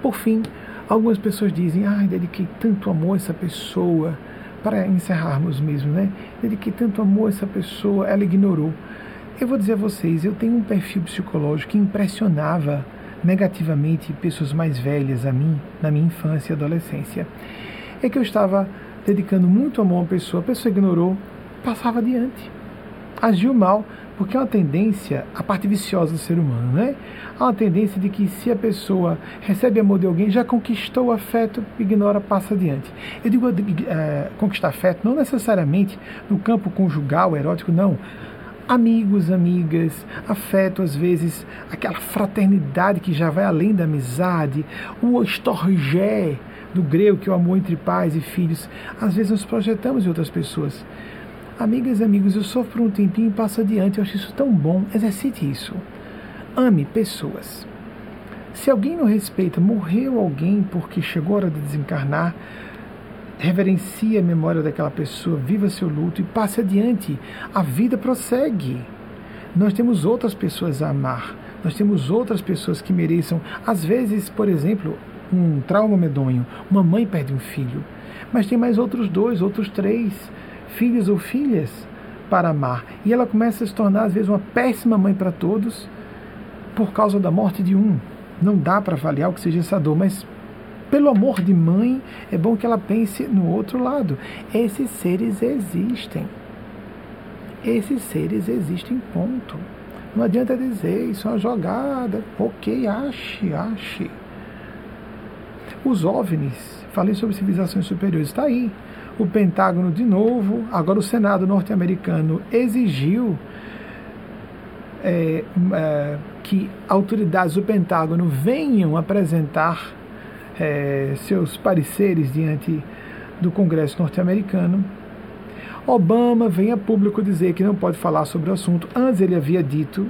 Por fim, algumas pessoas dizem: "Ai, dediquei tanto amor a essa pessoa", para encerrarmos mesmo, né? Dediquei tanto amor a essa pessoa, ela ignorou. Eu vou dizer a vocês, eu tenho um perfil psicológico que impressionava negativamente pessoas mais velhas a mim na minha infância e adolescência. É que eu estava dedicando muito amor a uma pessoa, a pessoa ignorou, passava adiante. Agiu mal, porque é uma tendência, a parte viciosa do ser humano, né? Há uma tendência de que se a pessoa recebe amor de alguém, já conquistou o afeto, ignora, passa adiante. Eu digo é, conquistar afeto não necessariamente no campo conjugal, erótico, não amigos, amigas, afeto às vezes, aquela fraternidade que já vai além da amizade, o estorgé do grego, que é o amor entre pais e filhos, às vezes nós projetamos em outras pessoas. Amigas amigos, eu sofro um tempinho e passo adiante, eu acho isso tão bom, exercite isso. Ame pessoas. Se alguém não respeita, morreu alguém porque chegou a hora de desencarnar, reverencie a memória daquela pessoa, viva seu luto e passe adiante. A vida prossegue. Nós temos outras pessoas a amar, nós temos outras pessoas que mereçam, às vezes, por exemplo, um trauma medonho, uma mãe perde um filho, mas tem mais outros dois, outros três filhos ou filhas para amar. E ela começa a se tornar, às vezes, uma péssima mãe para todos por causa da morte de um. Não dá para avaliar o que seja essa dor, mas pelo amor de mãe, é bom que ela pense no outro lado. Esses seres existem. Esses seres existem, ponto. Não adianta dizer isso é uma jogada. Ok, ache, ache. Os OVNIs, falei sobre civilizações superiores, está aí. O Pentágono, de novo, agora o Senado norte-americano exigiu é, é, que autoridades do Pentágono venham apresentar é, seus pareceres diante do Congresso norte-americano. Obama vem a público dizer que não pode falar sobre o assunto. Antes ele havia dito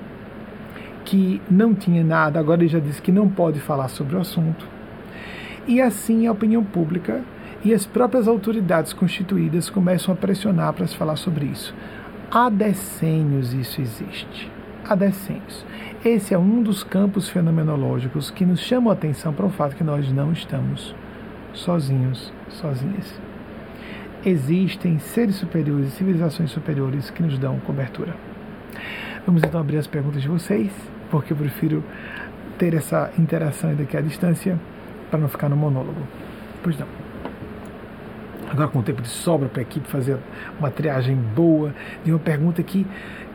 que não tinha nada, agora ele já disse que não pode falar sobre o assunto. E assim a opinião pública e as próprias autoridades constituídas começam a pressionar para se falar sobre isso. Há decênios isso existe. Há decênios. Esse é um dos campos fenomenológicos que nos chamam a atenção para o fato que nós não estamos sozinhos, sozinhas. Existem seres superiores civilizações superiores que nos dão cobertura. Vamos então abrir as perguntas de vocês, porque eu prefiro ter essa interação daqui à distância para não ficar no monólogo. Pois não. Agora com o tempo de sobra para a equipe fazer uma triagem boa de uma pergunta que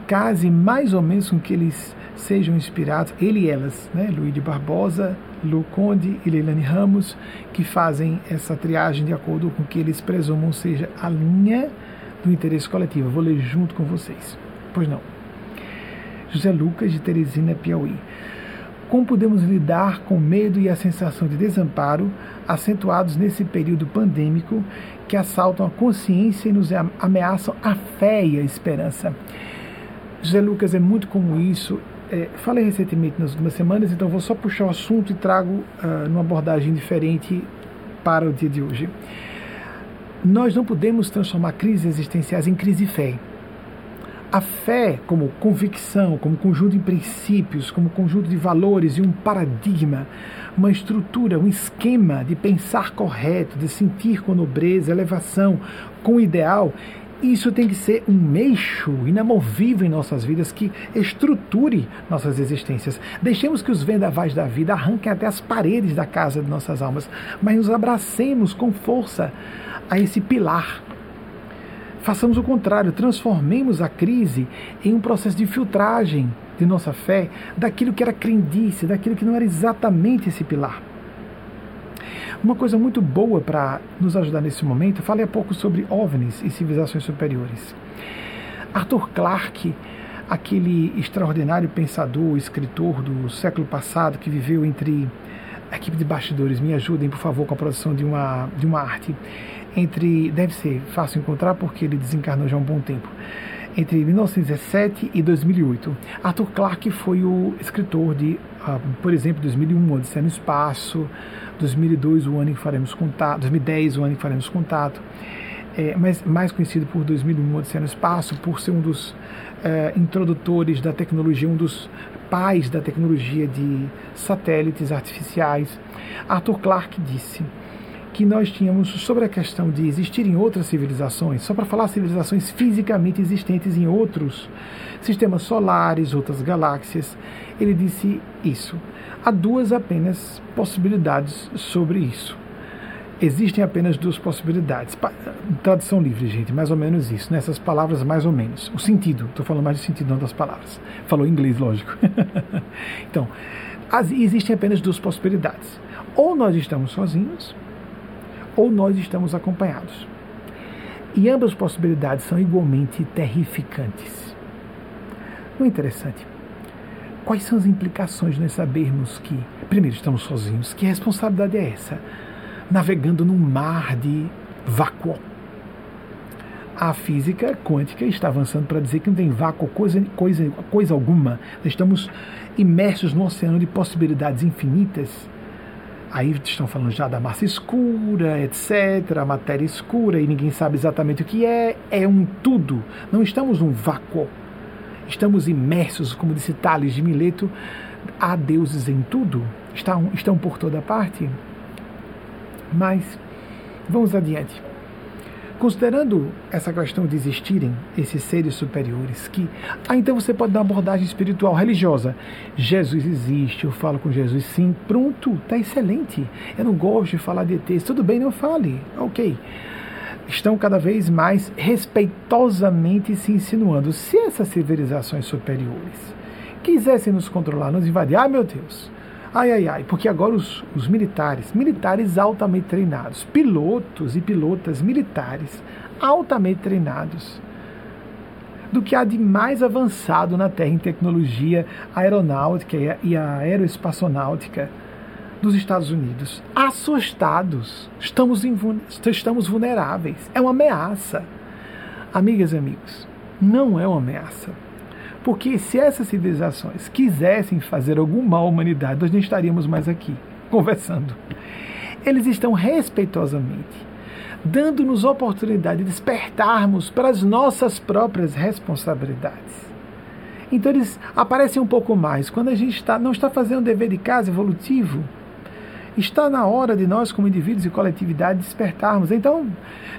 case mais ou menos com que eles sejam inspirados, ele e elas, né? Luiz de Barbosa, Lu Conde e Leilani Ramos, que fazem essa triagem de acordo com que eles presumam seja a linha do interesse coletivo. Vou ler junto com vocês. Pois não. José Lucas, de Teresina, Piauí. Como podemos lidar com o medo e a sensação de desamparo acentuados nesse período pandêmico que assaltam a consciência e nos ameaçam a fé e a esperança? José Lucas é muito como isso é, falei recentemente nas últimas semanas, então vou só puxar o assunto e trago uh, numa abordagem diferente para o dia de hoje. Nós não podemos transformar crises existenciais em crise de fé. A fé, como convicção, como conjunto de princípios, como conjunto de valores e um paradigma, uma estrutura, um esquema de pensar correto, de sentir com nobreza, elevação, com ideal, isso tem que ser um eixo inamovível em nossas vidas que estruture nossas existências. Deixemos que os vendavais da vida arranquem até as paredes da casa de nossas almas, mas nos abracemos com força a esse pilar. Façamos o contrário, transformemos a crise em um processo de filtragem de nossa fé daquilo que era crendice, daquilo que não era exatamente esse pilar. Uma coisa muito boa para nos ajudar nesse momento, falei há pouco sobre OVNIs e civilizações superiores. Arthur Clarke, aquele extraordinário pensador, escritor do século passado que viveu entre a equipe de bastidores, me ajudem, por favor, com a produção de uma, de uma arte. Entre, deve ser fácil encontrar porque ele desencarnou já há um bom tempo. entre 1917 e 2008. Arthur Clarke foi o escritor de, uh, por exemplo, 2001, Odisseia no Espaço, 2002, o ano em que faremos contato, 2010, o ano em que faremos contato, é, mas mais conhecido por 2001, Odisseia no Espaço, por ser um dos é, introdutores da tecnologia, um dos pais da tecnologia de satélites artificiais. Arthur Clarke disse que nós tínhamos sobre a questão de existirem outras civilizações, só para falar civilizações fisicamente existentes em outros sistemas solares, outras galáxias, ele disse isso. Há duas apenas possibilidades sobre isso. Existem apenas duas possibilidades. Tradução livre, gente, mais ou menos isso, nessas palavras, mais ou menos. O sentido, estou falando mais de sentido, não das palavras. Falou em inglês, lógico. então, as, existem apenas duas possibilidades. Ou nós estamos sozinhos, ou nós estamos acompanhados. E ambas possibilidades são igualmente terrificantes. O interessante, quais são as implicações de nós sabermos que, primeiro, estamos sozinhos? Que responsabilidade é essa? Navegando num mar de vácuo. A física quântica está avançando para dizer que não tem vácuo coisa, coisa, coisa alguma. Nós estamos imersos num oceano de possibilidades infinitas Aí estão falando já da massa escura, etc., a matéria escura, e ninguém sabe exatamente o que é. É um tudo. Não estamos num vácuo. Estamos imersos, como disse Tales de Mileto, há deuses em tudo. Estão, estão por toda parte. Mas, vamos adiante. Considerando essa questão de existirem esses seres superiores, que ah, então você pode dar uma abordagem espiritual, religiosa. Jesus existe, eu falo com Jesus sim, pronto, está excelente. Eu não gosto de falar de ETs, tudo bem, não fale, ok. Estão cada vez mais respeitosamente se insinuando. Se essas civilizações superiores quisessem nos controlar, nos invadir, ah meu Deus, Ai, ai, ai, porque agora os, os militares, militares altamente treinados, pilotos e pilotas militares altamente treinados, do que há de mais avançado na Terra em tecnologia aeronáutica e aeroespaçonáutica dos Estados Unidos. Assustados, estamos, estamos vulneráveis, é uma ameaça. Amigas e amigos, não é uma ameaça porque se essas civilizações quisessem fazer algum mal à humanidade, nós não estaríamos mais aqui conversando. Eles estão respeitosamente dando-nos oportunidade de despertarmos para as nossas próprias responsabilidades. Então eles aparecem um pouco mais quando a gente está, não está fazendo o dever de casa evolutivo. Está na hora de nós, como indivíduos e coletividade, despertarmos. Então,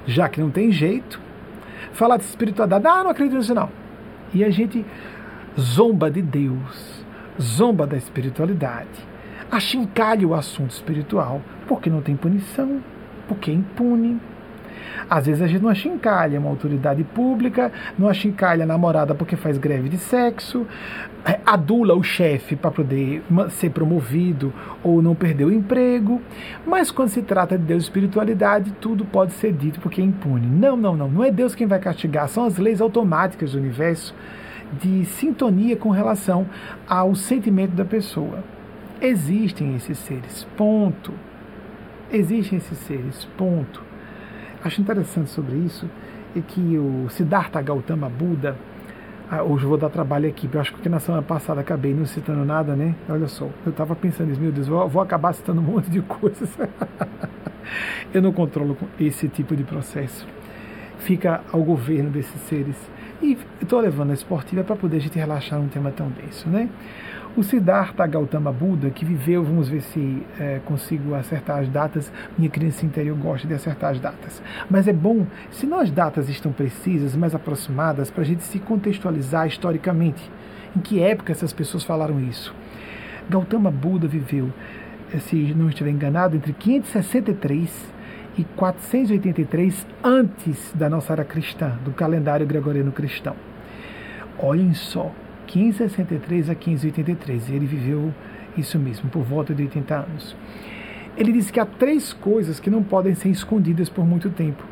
já que não tem jeito, falar de espiritualidade, ah, não acredito nisso não. E a gente zomba de Deus, zomba da espiritualidade, achincalha o assunto espiritual, porque não tem punição, porque é impune. Às vezes a gente não achincalha uma autoridade pública, não achincalha a namorada porque faz greve de sexo, adula o chefe para poder ser promovido ou não perder o emprego. Mas quando se trata de Deus e espiritualidade, tudo pode ser dito porque é impune. Não, não, não. Não é Deus quem vai castigar, são as leis automáticas do universo de sintonia com relação ao sentimento da pessoa. Existem esses seres, ponto. Existem esses seres, ponto. Acho interessante sobre isso é que o Siddhartha Gautama Buda, ah, hoje vou dar trabalho aqui, eu acho que na semana passada acabei não citando nada, né? Olha só, eu estava pensando nisso, meu Deus, vou, vou acabar citando um monte de coisas. eu não controlo esse tipo de processo. Fica ao governo desses seres. E estou levando a esportiva para poder a gente relaxar num tema tão denso, né? O Siddhartha Gautama Buda, que viveu, vamos ver se é, consigo acertar as datas, minha criança interior gosta de acertar as datas. Mas é bom, se nós datas estão precisas, mais aproximadas, para a gente se contextualizar historicamente. Em que época essas pessoas falaram isso? Gautama Buda viveu, eh, se não estiver enganado, entre 563 e 483 antes da nossa era cristã, do calendário gregoriano cristão. Olhem só, 1563 a 1583, ele viveu isso mesmo, por volta de 80 anos. Ele disse que há três coisas que não podem ser escondidas por muito tempo: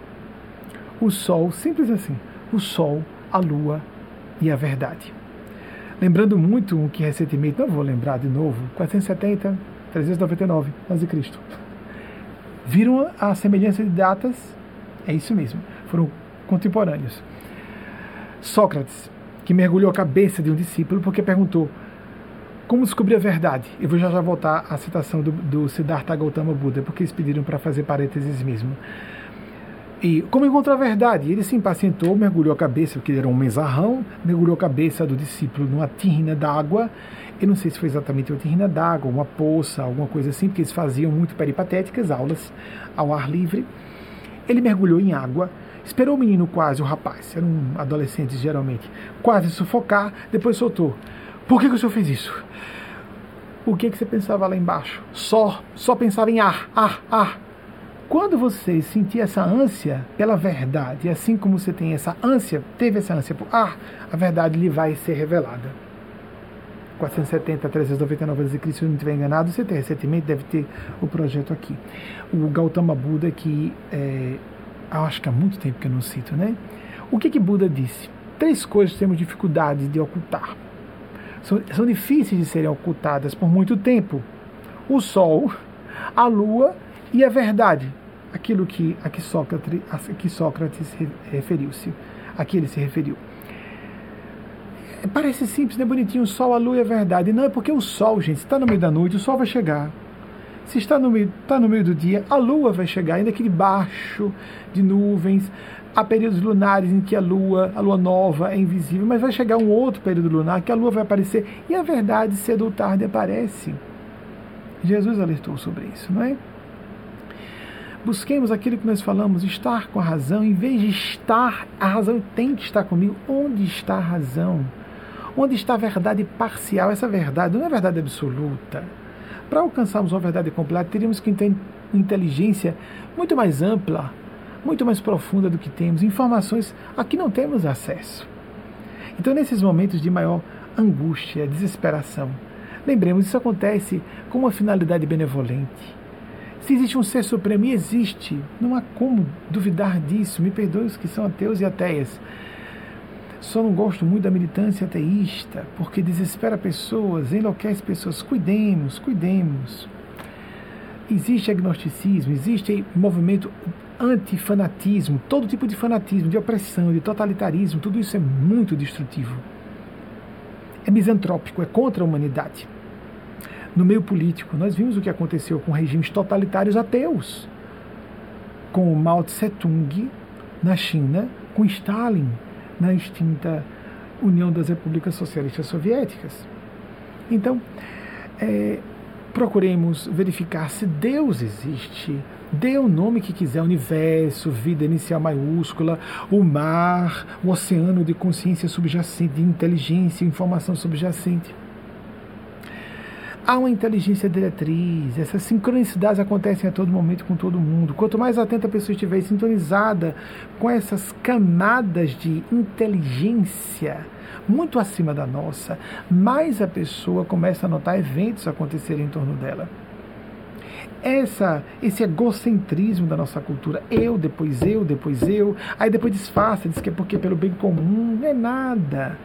o sol, simples assim, o sol, a lua e a verdade. Lembrando muito o que recentemente, não vou lembrar de novo, 470, 399 a.C. Viram a semelhança de datas? É isso mesmo, foram contemporâneos. Sócrates, que mergulhou a cabeça de um discípulo porque perguntou como descobrir a verdade. Eu vou já já voltar à citação do, do Siddhartha Gautama Buda, porque eles pediram para fazer parênteses mesmo. E como encontrou a verdade? Ele se impacientou, mergulhou a cabeça, porque ele era um mensarrão, mergulhou a cabeça do discípulo numa tirrina d'água. Eu não sei se foi exatamente uma tirrina d'água, uma poça, alguma coisa assim, porque eles faziam muito peripatéticas, aulas ao ar livre. Ele mergulhou em água, esperou o menino quase, o rapaz, eram adolescentes geralmente, quase sufocar, depois soltou. Por que, que o senhor fez isso? O que, que você pensava lá embaixo? Só, só pensava em ar, ar, ar. Quando você sentir essa ânsia pela verdade, assim como você tem essa ânsia, teve essa ânsia por ar, a verdade lhe vai ser revelada. 470, 399 a.C., se não estiver enganado, você tem recentemente, deve ter o projeto aqui. O Gautama Buda, que é, acho que há muito tempo que eu não cito, né? O que que Buda disse? Três coisas temos dificuldade de ocultar. São, são difíceis de serem ocultadas por muito tempo. O Sol, a Lua e a verdade, aquilo que, a que Sócrates, a que Sócrates referiu-se, a que ele se referiu. Parece simples, né? Bonitinho, o sol, a lua e a verdade. Não, é porque o sol, gente, está no meio da noite, o sol vai chegar. Se está no meio, está no meio do dia, a lua vai chegar, ainda que debaixo de nuvens. Há períodos lunares em que a lua, a lua nova, é invisível, mas vai chegar um outro período lunar que a lua vai aparecer e a verdade cedo ou tarde aparece. Jesus alertou sobre isso, não é? Busquemos aquilo que nós falamos, estar com a razão, em vez de estar, a razão tem que estar comigo. Onde está a razão? Onde está a verdade parcial? Essa verdade não é verdade absoluta. Para alcançarmos uma verdade completa, teríamos que ter inteligência muito mais ampla, muito mais profunda do que temos, informações a que não temos acesso. Então, nesses momentos de maior angústia, desesperação, lembremos, isso acontece com uma finalidade benevolente se existe um ser supremo, e existe, não há como duvidar disso. Me perdoe os que são ateus e ateias. Só não gosto muito da militância ateísta, porque desespera pessoas, enlouquece pessoas. Cuidemos, cuidemos. Existe agnosticismo, existe movimento antifanatismo, todo tipo de fanatismo, de opressão, de totalitarismo, tudo isso é muito destrutivo. É misantrópico, é contra a humanidade no meio político. Nós vimos o que aconteceu com regimes totalitários ateus, com Mao Tse-tung na China, com Stalin na extinta União das Repúblicas Socialistas Soviéticas. Então, é, procuremos verificar se Deus existe. Dê o nome que quiser, universo, vida inicial maiúscula, o mar, o oceano de consciência subjacente, de inteligência, informação subjacente há uma inteligência diretriz, essas sincronicidades acontecem a todo momento com todo mundo. Quanto mais atenta a pessoa estiver sintonizada com essas camadas de inteligência muito acima da nossa, mais a pessoa começa a notar eventos acontecerem em torno dela. Essa, esse egocentrismo da nossa cultura, eu, depois eu, depois eu, aí depois disfarça, diz que é porque é pelo bem comum, não é nada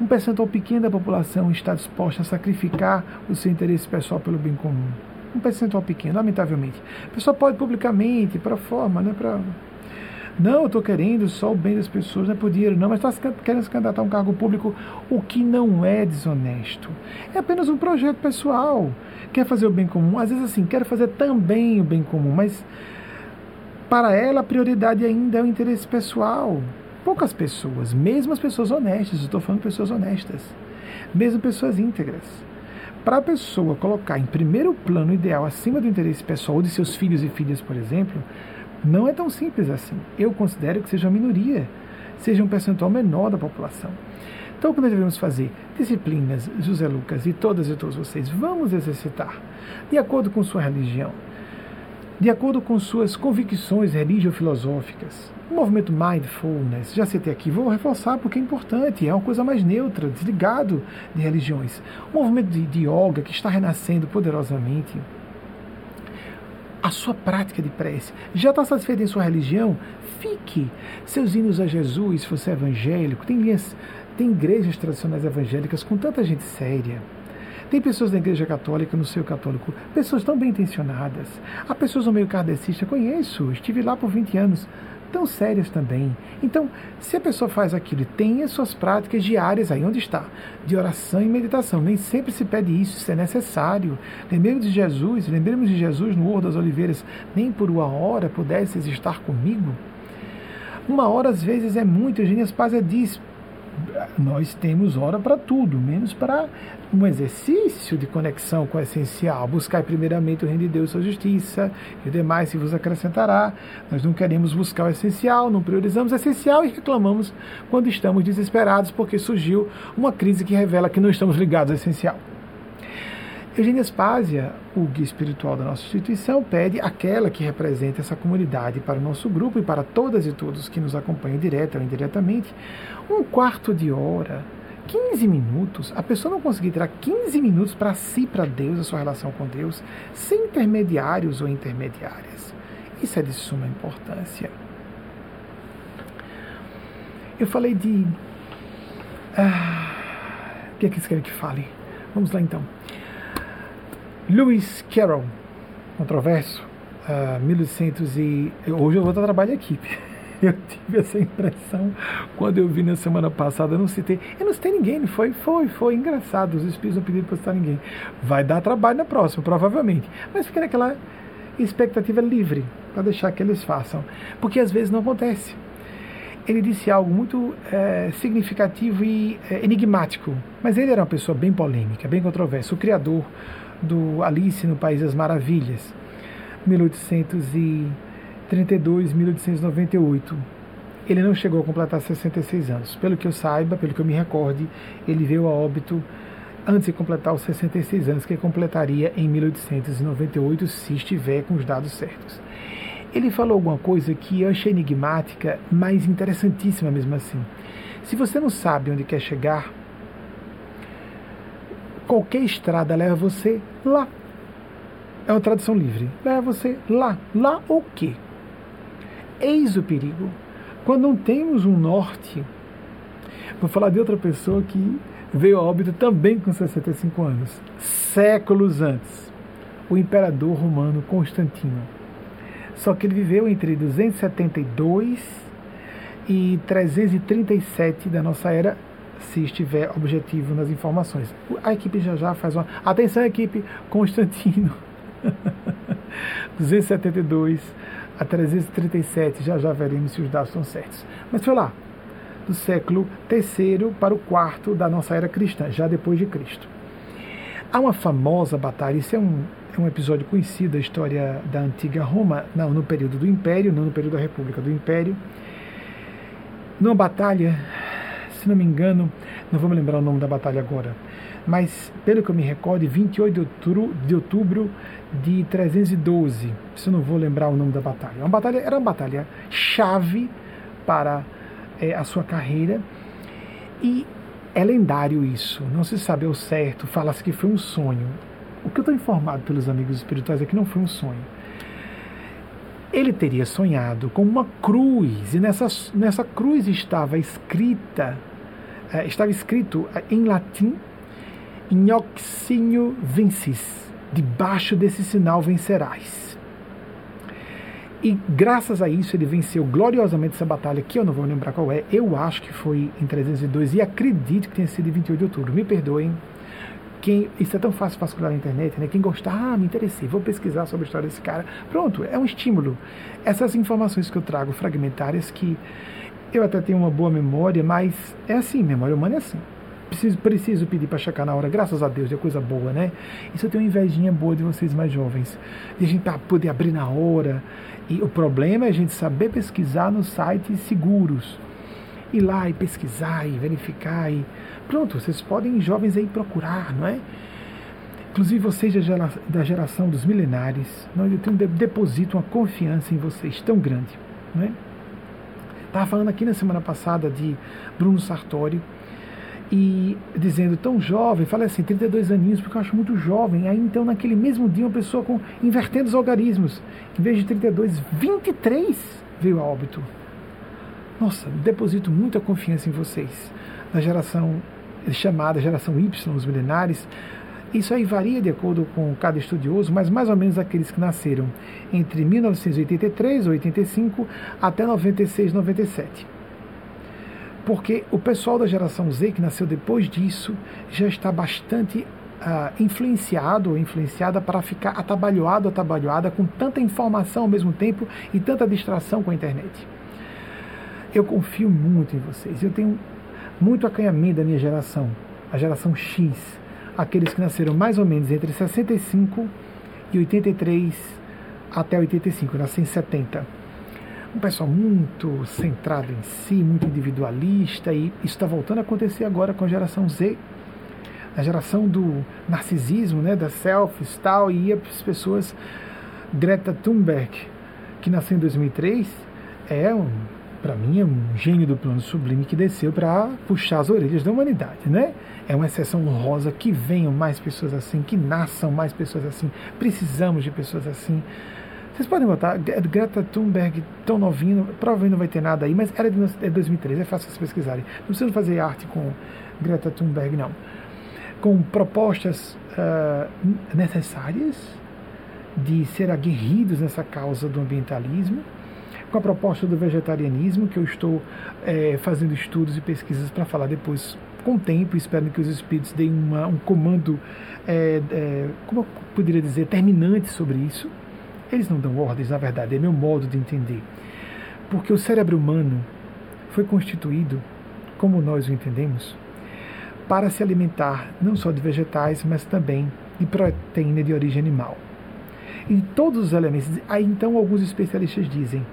um percentual pequeno da população está disposta a sacrificar o seu interesse pessoal pelo bem comum. Um percentual pequeno, lamentavelmente. A pessoa pode publicamente, para forma, né, para não, eu estou querendo só o bem das pessoas, não é por dinheiro, não, mas está querendo se candidatar a um cargo público, o que não é desonesto. É apenas um projeto pessoal. Quer fazer o bem comum? Às vezes, assim, quero fazer também o bem comum, mas para ela a prioridade ainda é o interesse pessoal poucas pessoas, mesmo as pessoas honestas, estou falando de pessoas honestas, mesmo pessoas íntegras, para a pessoa colocar em primeiro plano ideal acima do interesse pessoal de seus filhos e filhas, por exemplo, não é tão simples assim. Eu considero que seja uma minoria, seja um percentual menor da população. Então, o que nós devemos fazer? Disciplinas, José Lucas e todas e todos vocês, vamos exercitar de acordo com sua religião de acordo com suas convicções religio-filosóficas. O movimento Mindfulness, já citei aqui, vou reforçar porque é importante, é uma coisa mais neutra, desligado de religiões. O movimento de, de yoga que está renascendo poderosamente. A sua prática de prece. Já está satisfeito em sua religião? Fique. Seus hinos a Jesus, se você é evangélico, tem, linhas, tem igrejas tradicionais evangélicas com tanta gente séria tem pessoas da Igreja Católica, no seio católico, pessoas tão bem intencionadas. Há pessoas no meio kardecista, conheço, estive lá por 20 anos, tão sérias também. Então, se a pessoa faz aquilo e tem as suas práticas diárias aí onde está, de oração e meditação, nem sempre se pede isso, isso é necessário. Lembremos de Jesus, lembremos de Jesus no Horto das Oliveiras, nem por uma hora pudesses estar comigo. Uma hora às vezes é muito, Eugênia Spazia diz, nós temos hora para tudo, menos para um exercício de conexão com o essencial. Buscar primeiramente o reino de Deus sua justiça, e demais se vos acrescentará. Nós não queremos buscar o essencial, não priorizamos o essencial e reclamamos quando estamos desesperados porque surgiu uma crise que revela que não estamos ligados ao essencial. Eugênia Spásia, o guia espiritual da nossa instituição, pede aquela que representa essa comunidade para o nosso grupo e para todas e todos que nos acompanham direta ou indiretamente, um quarto de hora, 15 minutos. A pessoa não conseguir tirar 15 minutos para si, para Deus, a sua relação com Deus, sem intermediários ou intermediárias. Isso é de suma importância. Eu falei de. Ah, o que é que vocês querem que fale? Vamos lá então. Lewis Carroll, controverso, uh, 1800 e... Hoje eu vou dar trabalho equipe. Eu tive essa impressão quando eu vi na semana passada, eu não citei. Eu não citei ninguém, foi, foi, foi engraçado. Os espíritos não pediram para citar ninguém. Vai dar trabalho na próxima, provavelmente. Mas fica naquela expectativa livre, para deixar que eles façam. Porque às vezes não acontece. Ele disse algo muito é, significativo e é, enigmático. Mas ele era uma pessoa bem polêmica, bem controversa. O criador do Alice no País das Maravilhas, 1832, 1898. Ele não chegou a completar 66 anos. Pelo que eu saiba, pelo que eu me recorde, ele veio a óbito antes de completar os 66 anos, que completaria em 1898, se estiver com os dados certos. Ele falou alguma coisa que eu achei enigmática, mas interessantíssima mesmo assim. Se você não sabe onde quer chegar, qualquer estrada leva você lá. É uma tradução livre. Leva você lá. Lá o quê? Eis o perigo. Quando não temos um norte, vou falar de outra pessoa que veio a óbito também com 65 anos, séculos antes, o imperador romano Constantino. Só que ele viveu entre 272 e 337 da nossa era se estiver objetivo nas informações. A equipe já já faz uma. Atenção, equipe Constantino. 272 a 337, já já veremos se os dados estão certos. Mas foi lá, do século III para o quarto da nossa era cristã, já depois de Cristo. Há uma famosa batalha, isso é um, é um episódio conhecido da história da antiga Roma, não no período do Império, não no período da República do Império. Numa batalha se não me engano, não vou me lembrar o nome da batalha agora, mas pelo que eu me recordo, 28 de outubro de, outubro de 312, se eu não vou lembrar o nome da batalha. Uma batalha era uma batalha chave para é, a sua carreira e é lendário isso, não se sabe ao certo, fala-se que foi um sonho. O que eu estou informado pelos amigos espirituais é que não foi um sonho ele teria sonhado com uma cruz, e nessa, nessa cruz estava escrita é, estava escrito é, em latim, Inoxinho vencis, debaixo desse sinal vencerás. E graças a isso ele venceu gloriosamente essa batalha, que eu não vou lembrar qual é, eu acho que foi em 302 e acredito que tenha sido em 28 de outubro. Me perdoem, quem, isso é tão fácil vasculhar na internet, né? Quem gostar, ah, me interessei, vou pesquisar sobre a história desse cara. Pronto, é um estímulo. Essas informações que eu trago fragmentárias que eu até tenho uma boa memória, mas é assim, memória humana é assim. Preciso, preciso pedir para checar na hora, graças a Deus, é coisa boa, né? Isso eu tenho invejinha boa de vocês mais jovens. De a gente poder abrir na hora. E o problema é a gente saber pesquisar nos sites seguros. Ir lá e pesquisar e verificar e. Pronto, vocês podem, jovens, aí procurar, não é? Inclusive vocês da geração dos milenares, eu tenho deposito, uma confiança em vocês tão grande. Não é? Estava falando aqui na semana passada de Bruno Sartori e dizendo tão jovem, falei assim, 32 aninhos, porque eu acho muito jovem. Aí então, naquele mesmo dia, uma pessoa com invertendo os algarismos, em vez de 32, 23 veio a óbito. Nossa, deposito muita confiança em vocês, na geração chamada geração Y, os milenares. Isso aí varia de acordo com cada estudioso, mas mais ou menos aqueles que nasceram entre 1983 ou 85 até 96, 97. Porque o pessoal da geração Z que nasceu depois disso já está bastante Uh, influenciado ou influenciada para ficar atabalhoado, atabalhoada com tanta informação ao mesmo tempo e tanta distração com a internet. Eu confio muito em vocês. Eu tenho muito acanhamento da minha geração, a geração X, aqueles que nasceram mais ou menos entre 65 e 83 até 85, eu nasci em 70. Um pessoal muito centrado em si, muito individualista, e isso está voltando a acontecer agora com a geração Z, a geração do narcisismo, né, das selfies tal, e as pessoas. Greta Thunberg, que nasceu em 2003, é um para mim, é um gênio do plano sublime que desceu para puxar as orelhas da humanidade, né? É uma exceção honrosa que venham mais pessoas assim, que nasçam mais pessoas assim. Precisamos de pessoas assim. Vocês podem botar Greta Thunberg, tão novinho, provavelmente não vai ter nada aí, mas era de 2013, é fácil vocês pesquisarem. Não precisa fazer arte com Greta Thunberg, não. Com propostas uh, necessárias de ser aguerridos nessa causa do ambientalismo com a proposta do vegetarianismo, que eu estou é, fazendo estudos e pesquisas para falar depois com o tempo, espero que os espíritos deem uma, um comando, é, é, como eu poderia dizer, terminante sobre isso. Eles não dão ordens, na verdade, é meu modo de entender. Porque o cérebro humano foi constituído, como nós o entendemos, para se alimentar não só de vegetais, mas também de proteína de origem animal. E todos os elementos. Aí então alguns especialistas dizem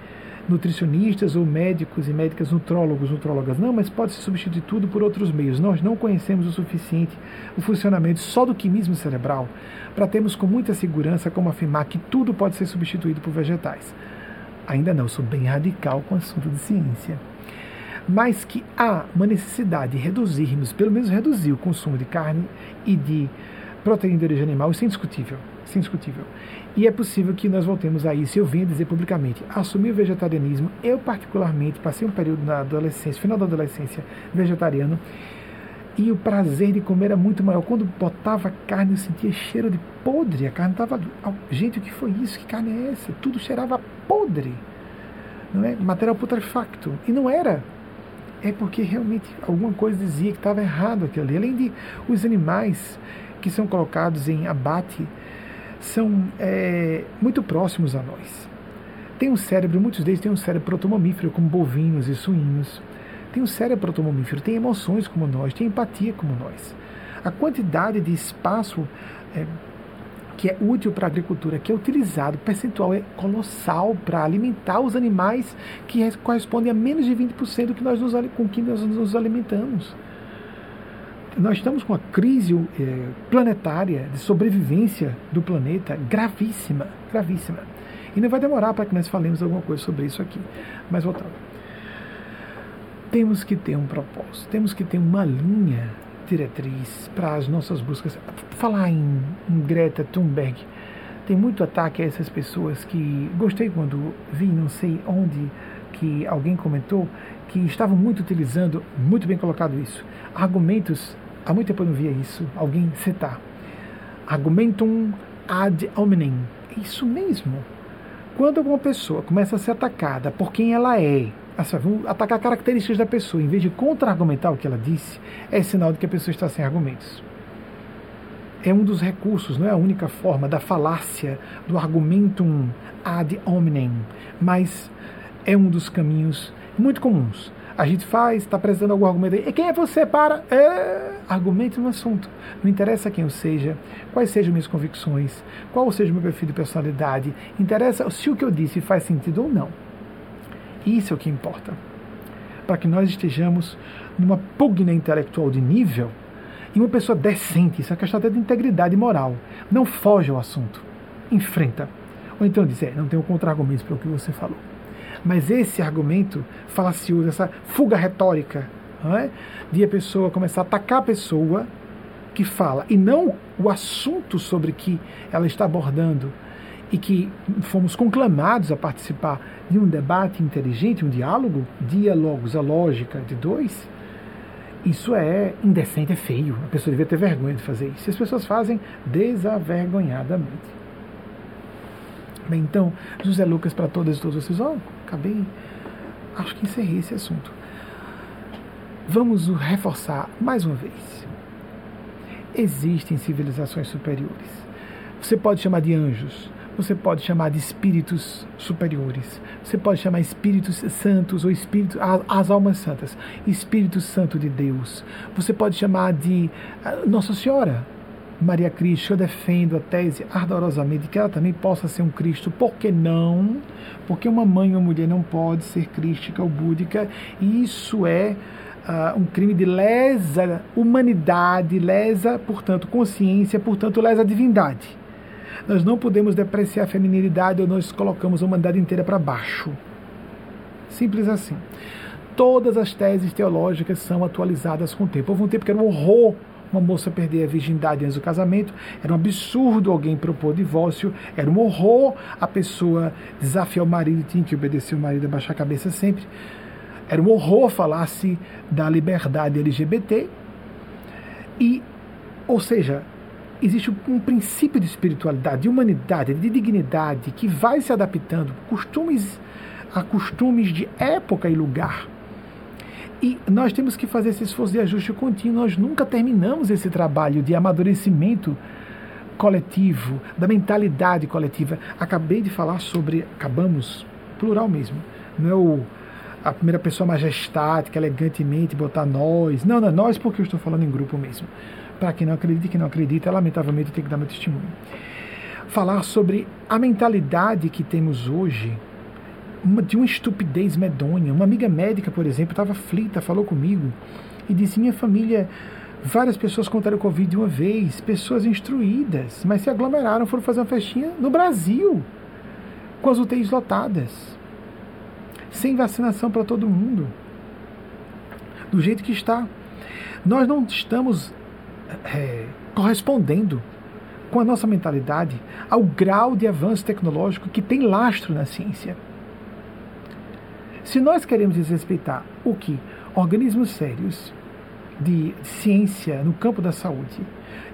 nutricionistas ou médicos e médicas nutrólogos, nutrólogas. Não, mas pode ser substituir tudo por outros meios. Nós não conhecemos o suficiente o funcionamento só do quimismo cerebral para termos com muita segurança como afirmar que tudo pode ser substituído por vegetais. Ainda não, sou bem radical com o assunto de ciência. Mas que há uma necessidade de reduzirmos, pelo menos reduzir o consumo de carne e de proteína de origem animal, isso é indiscutível. Isso é indiscutível. E é possível que nós voltemos a isso. Eu venho dizer publicamente, assumi o vegetarianismo. Eu, particularmente, passei um período na adolescência, final da adolescência, vegetariano. E o prazer de comer era muito maior. Quando botava carne, eu sentia cheiro de podre. A carne estava. Gente, o que foi isso? Que carne é essa? Tudo cheirava podre. Não é? Material putrefacto. E não era. É porque realmente alguma coisa dizia que estava errado aquilo ali. Além de os animais que são colocados em abate são é, muito próximos a nós. Tem um cérebro, muitos deles têm um cérebro protomamífero, como bovinos e suínos. Tem um cérebro protomamífero, tem emoções como nós, tem empatia como nós. A quantidade de espaço é, que é útil para a agricultura, que é utilizado, o percentual é colossal para alimentar os animais que correspondem a menos de 20% do que nós nos, com que nós nos alimentamos nós estamos com uma crise é, planetária de sobrevivência do planeta gravíssima, gravíssima. E não vai demorar para que nós falemos alguma coisa sobre isso aqui. Mas voltando. Temos que ter um propósito, temos que ter uma linha diretriz para as nossas buscas. Falar em, em Greta Thunberg, tem muito ataque a essas pessoas que gostei quando vi, não sei onde, que alguém comentou que estavam muito utilizando, muito bem colocado isso, argumentos Há muito tempo eu não via isso, alguém citar. Argumentum ad hominem. Isso mesmo. Quando alguma pessoa começa a ser atacada por quem ela é, assim, atacar características da pessoa, em vez de contra-argumentar o que ela disse, é sinal de que a pessoa está sem argumentos. É um dos recursos, não é a única forma da falácia, do argumentum ad hominem, mas é um dos caminhos muito comuns a gente faz, está apresentando algum argumento aí. E quem é você para? É, argumente no assunto. Não interessa quem eu seja, quais sejam minhas convicções, qual seja o meu perfil de personalidade. Interessa se o que eu disse faz sentido ou não. Isso é o que importa. Para que nós estejamos numa pugna intelectual de nível e uma pessoa decente, isso é questão até de integridade moral. Não foge ao assunto. Enfrenta. Ou então diz, é, não tenho contra-argumentos para o que você falou. Mas esse argumento falacioso, essa fuga retórica, é? de a pessoa começar a atacar a pessoa que fala, e não o assunto sobre que ela está abordando, e que fomos conclamados a participar de um debate inteligente, um diálogo, diálogos, a lógica de dois, Isso é indecente, é feio. A pessoa devia ter vergonha de fazer isso. E as pessoas fazem desavergonhadamente. Então, José Lucas, para todas e todos vocês, ó, oh, acabei, acho que encerrei esse assunto. Vamos reforçar mais uma vez. Existem civilizações superiores. Você pode chamar de anjos, você pode chamar de espíritos superiores, você pode chamar espíritos santos ou espíritos, as almas santas, Espírito Santo de Deus. Você pode chamar de ah, Nossa Senhora, Maria Cristo, eu defendo a tese ardorosamente que ela também possa ser um Cristo. Por que não? Porque uma mãe ou mulher não pode ser crística ou búdica, e isso é uh, um crime de lesa humanidade, lesa, portanto, consciência, portanto, lesa divindade. Nós não podemos depreciar a feminilidade ou nós colocamos a humanidade inteira para baixo. Simples assim. Todas as teses teológicas são atualizadas com o tempo. Houve um tempo que era um horror uma moça perder a virgindade antes do casamento, era um absurdo alguém propor divórcio, era um horror a pessoa desafiar o marido, tinha que obedecer o marido, abaixar a cabeça sempre. Era um horror falar-se da liberdade LGBT. E, ou seja, existe um princípio de espiritualidade, de humanidade, de dignidade que vai se adaptando costumes a costumes de época e lugar. E nós temos que fazer esse esforço de ajuste contínuo. Nós nunca terminamos esse trabalho de amadurecimento coletivo, da mentalidade coletiva. Acabei de falar sobre, acabamos, plural mesmo, não é o, a primeira pessoa majestática, elegantemente botar nós. Não, não nós porque eu estou falando em grupo mesmo. Para quem não acredita quem não acredita, lamentavelmente tem que dar meu testemunho. Falar sobre a mentalidade que temos hoje uma, de uma estupidez medonha. Uma amiga médica, por exemplo, estava aflita, falou comigo e disse: Minha família, várias pessoas contaram Covid de uma vez, pessoas instruídas, mas se aglomeraram, foram fazer uma festinha no Brasil, com as UTIs lotadas, sem vacinação para todo mundo, do jeito que está. Nós não estamos é, correspondendo com a nossa mentalidade ao grau de avanço tecnológico que tem lastro na ciência. Se nós queremos desrespeitar o que organismos sérios de ciência no campo da saúde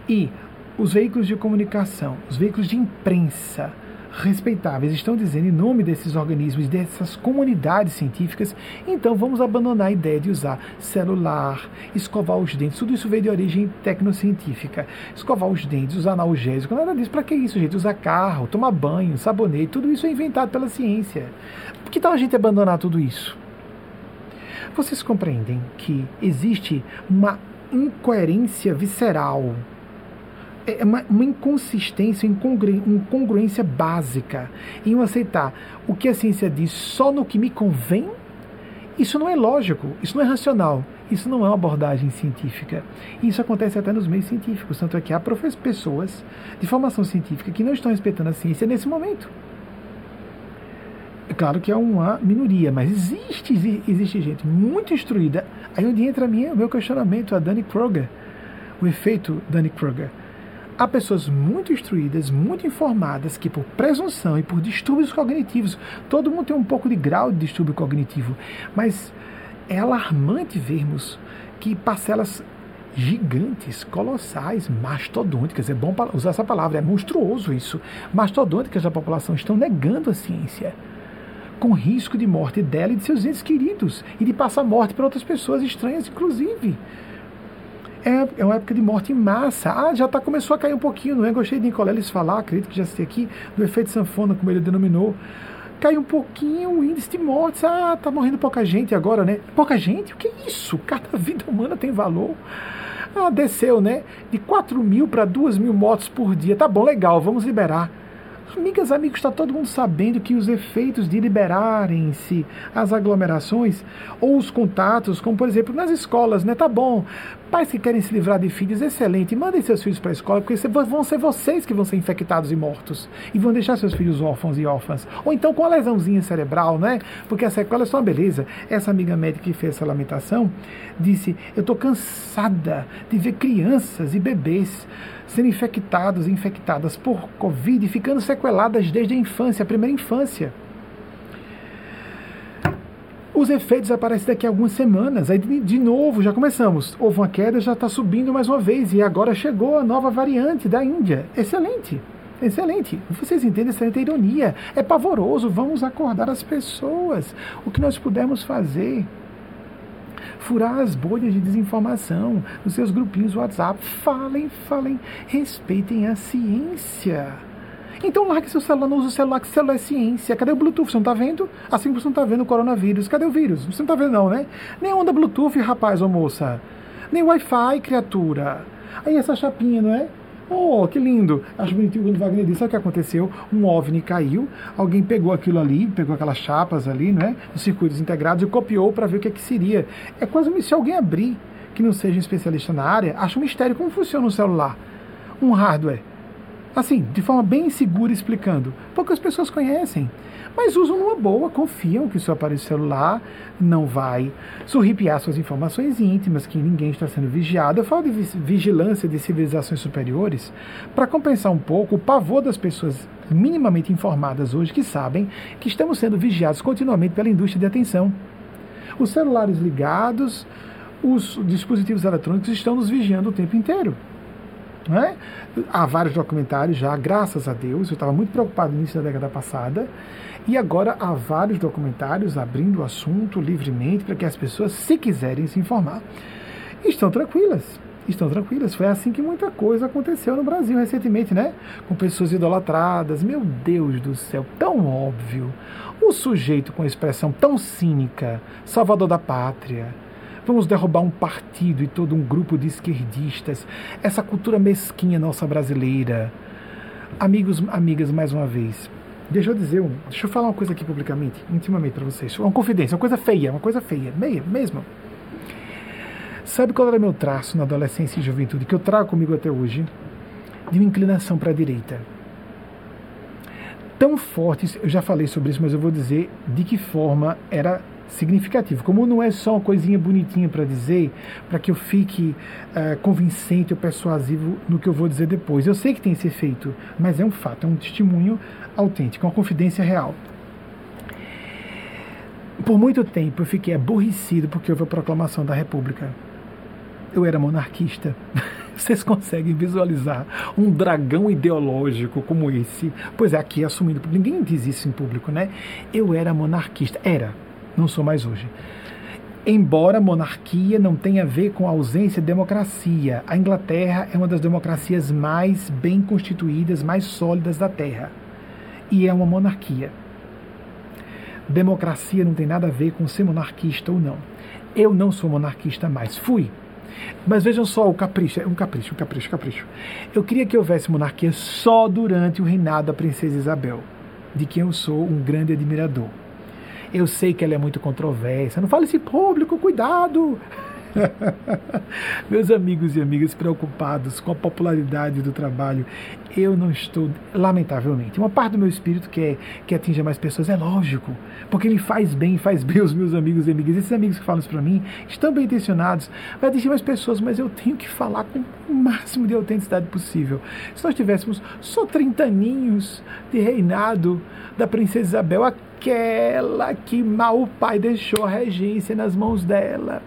e os veículos de comunicação, os veículos de imprensa respeitáveis estão dizendo em nome desses organismos, dessas comunidades científicas, então vamos abandonar a ideia de usar celular, escovar os dentes, tudo isso veio de origem tecnocientífica. Escovar os dentes, usar analgésico, nada disso. Para que isso, gente? Usar carro, tomar banho, sabonete, tudo isso é inventado pela ciência. Que tal a gente abandonar tudo isso? Vocês compreendem que existe uma incoerência visceral, é uma, uma inconsistência, uma incongruência básica em eu aceitar o que a ciência diz só no que me convém? Isso não é lógico, isso não é racional, isso não é uma abordagem científica. Isso acontece até nos meios científicos, tanto é que há pessoas de formação científica que não estão respeitando a ciência nesse momento. Claro que é uma minoria, mas existe, existe gente muito instruída. Aí onde entra a minha, o meu questionamento, a Danny Kroger, o efeito Danny Kroger. Há pessoas muito instruídas, muito informadas, que por presunção e por distúrbios cognitivos, todo mundo tem um pouco de grau de distúrbio cognitivo, mas é alarmante vermos que parcelas gigantes, colossais, mastodônticas, é bom usar essa palavra, é monstruoso isso, mastodônticas da população estão negando a ciência com risco de morte dela e de seus entes queridos e de passar morte para outras pessoas estranhas, inclusive. É, é uma época de morte em massa. Ah, já tá, começou a cair um pouquinho, não é? Gostei de Nicoleles falar, acredito que já sei aqui, do efeito sanfona, como ele denominou. Caiu um pouquinho o índice de mortes. Ah, tá morrendo pouca gente agora, né? Pouca gente? O que é isso? Cada vida humana tem valor. Ah, desceu, né? De 4 mil para 2 mil mortos por dia. Tá bom, legal, vamos liberar. Amigas, amigos, está todo mundo sabendo que os efeitos de liberarem-se as aglomerações ou os contatos, como por exemplo nas escolas, né? Tá bom, pais que querem se livrar de filhos, excelente, mandem seus filhos para a escola, porque vão ser vocês que vão ser infectados e mortos e vão deixar seus filhos órfãos e órfãs. Ou então com a lesãozinha cerebral, né? Porque a sequela é só uma beleza. Essa amiga médica que fez essa lamentação disse: Eu estou cansada de ver crianças e bebês sendo infectados e infectadas por Covid e ficando sequeladas desde a infância, a primeira infância. Os efeitos aparecem daqui a algumas semanas. Aí, de novo, já começamos. Houve uma queda, já está subindo mais uma vez. E agora chegou a nova variante da Índia. Excelente. Excelente. Vocês entendem essa ironia? É pavoroso. Vamos acordar as pessoas. O que nós pudermos fazer furar as bolhas de desinformação nos seus grupinhos WhatsApp. Falem, falem, respeitem a ciência. Então largue seu celular, não use o celular, que celular é ciência. Cadê o Bluetooth? Você não está vendo? Assim você não está vendo o coronavírus. Cadê o vírus? Você não está vendo não, né? Nem onda Bluetooth, rapaz ou moça. Nem Wi-Fi, criatura. Aí essa chapinha, não é? Oh, que lindo! Acho bonitinho quando Wagner disse. Sabe o que aconteceu? Um OVNI caiu, alguém pegou aquilo ali, pegou aquelas chapas ali, né? Os circuitos integrados e copiou para ver o que, é que seria. É quase como se alguém abrir, que não seja um especialista na área, acha um mistério como funciona um celular, um hardware. Assim, de forma bem segura explicando. Poucas pessoas conhecem mas usam numa boa, confiam que seu aparelho celular não vai surripiar suas informações íntimas, que ninguém está sendo vigiado. Eu falo de vigilância de civilizações superiores para compensar um pouco o pavor das pessoas minimamente informadas hoje que sabem que estamos sendo vigiados continuamente pela indústria de atenção. Os celulares ligados, os dispositivos eletrônicos estão nos vigiando o tempo inteiro. É? Há vários documentários já, graças a Deus. Eu estava muito preocupado no início da década passada. E agora há vários documentários abrindo o assunto livremente para que as pessoas, se quiserem se informar, estão tranquilas. Estão tranquilas. Foi assim que muita coisa aconteceu no Brasil recentemente, né? Com pessoas idolatradas. Meu Deus do céu, tão óbvio. O sujeito com expressão tão cínica, salvador da pátria Vamos derrubar um partido e todo um grupo de esquerdistas, essa cultura mesquinha nossa brasileira. Amigos, amigas, mais uma vez, deixa eu dizer, deixa eu falar uma coisa aqui publicamente, intimamente para vocês. Uma confidência, uma coisa feia, uma coisa feia, meia, mesmo. Sabe qual era meu traço na adolescência e juventude que eu trago comigo até hoje? De uma inclinação para a direita. Tão forte, eu já falei sobre isso, mas eu vou dizer de que forma era significativo. Como não é só uma coisinha bonitinha para dizer, para que eu fique uh, convincente ou persuasivo no que eu vou dizer depois. Eu sei que tem esse efeito, mas é um fato, é um testemunho autêntico, uma confidência real. Por muito tempo eu fiquei aborrecido porque houve a proclamação da República. Eu era monarquista. Vocês conseguem visualizar um dragão ideológico como esse? Pois é, aqui assumindo. Ninguém diz isso em público, né? Eu era monarquista. Era não sou mais hoje. Embora monarquia não tenha a ver com a ausência de democracia, a Inglaterra é uma das democracias mais bem constituídas, mais sólidas da Terra. E é uma monarquia. Democracia não tem nada a ver com ser monarquista ou não. Eu não sou monarquista mais. Fui. Mas vejam só o capricho, é um capricho, um capricho, um capricho. Eu queria que houvesse monarquia só durante o reinado da princesa Isabel, de quem eu sou um grande admirador. Eu sei que ela é muito controversa. Não fale esse público, cuidado! Meus amigos e amigas preocupados com a popularidade do trabalho, eu não estou, lamentavelmente. Uma parte do meu espírito quer que atinja mais pessoas, é lógico, porque ele faz bem, faz bem os meus amigos e amigas. Esses amigos que falam isso para mim estão bem intencionados, vai atingir mais pessoas, mas eu tenho que falar com o máximo de autenticidade possível. Se nós tivéssemos só 30 aninhos de reinado da princesa Isabel, aquela que mal pai deixou a regência nas mãos dela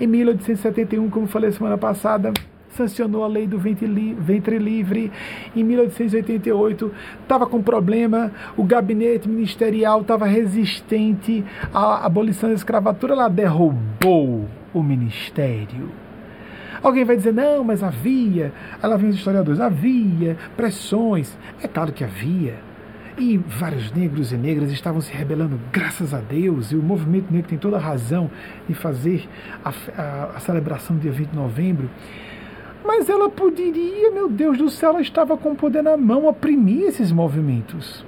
em 1871, como falei semana passada, sancionou a lei do ventre livre. Em 1888, estava com problema, o gabinete ministerial estava resistente à abolição da escravatura, ela derrubou o ministério. Alguém vai dizer, não, mas havia, ela vem os historiadores, havia pressões. É claro que havia e vários negros e negras estavam se rebelando, graças a Deus, e o movimento negro tem toda a razão de fazer a, a, a celebração do dia 20 de novembro. Mas ela poderia, meu Deus do céu, ela estava com o poder na mão, oprimir esses movimentos.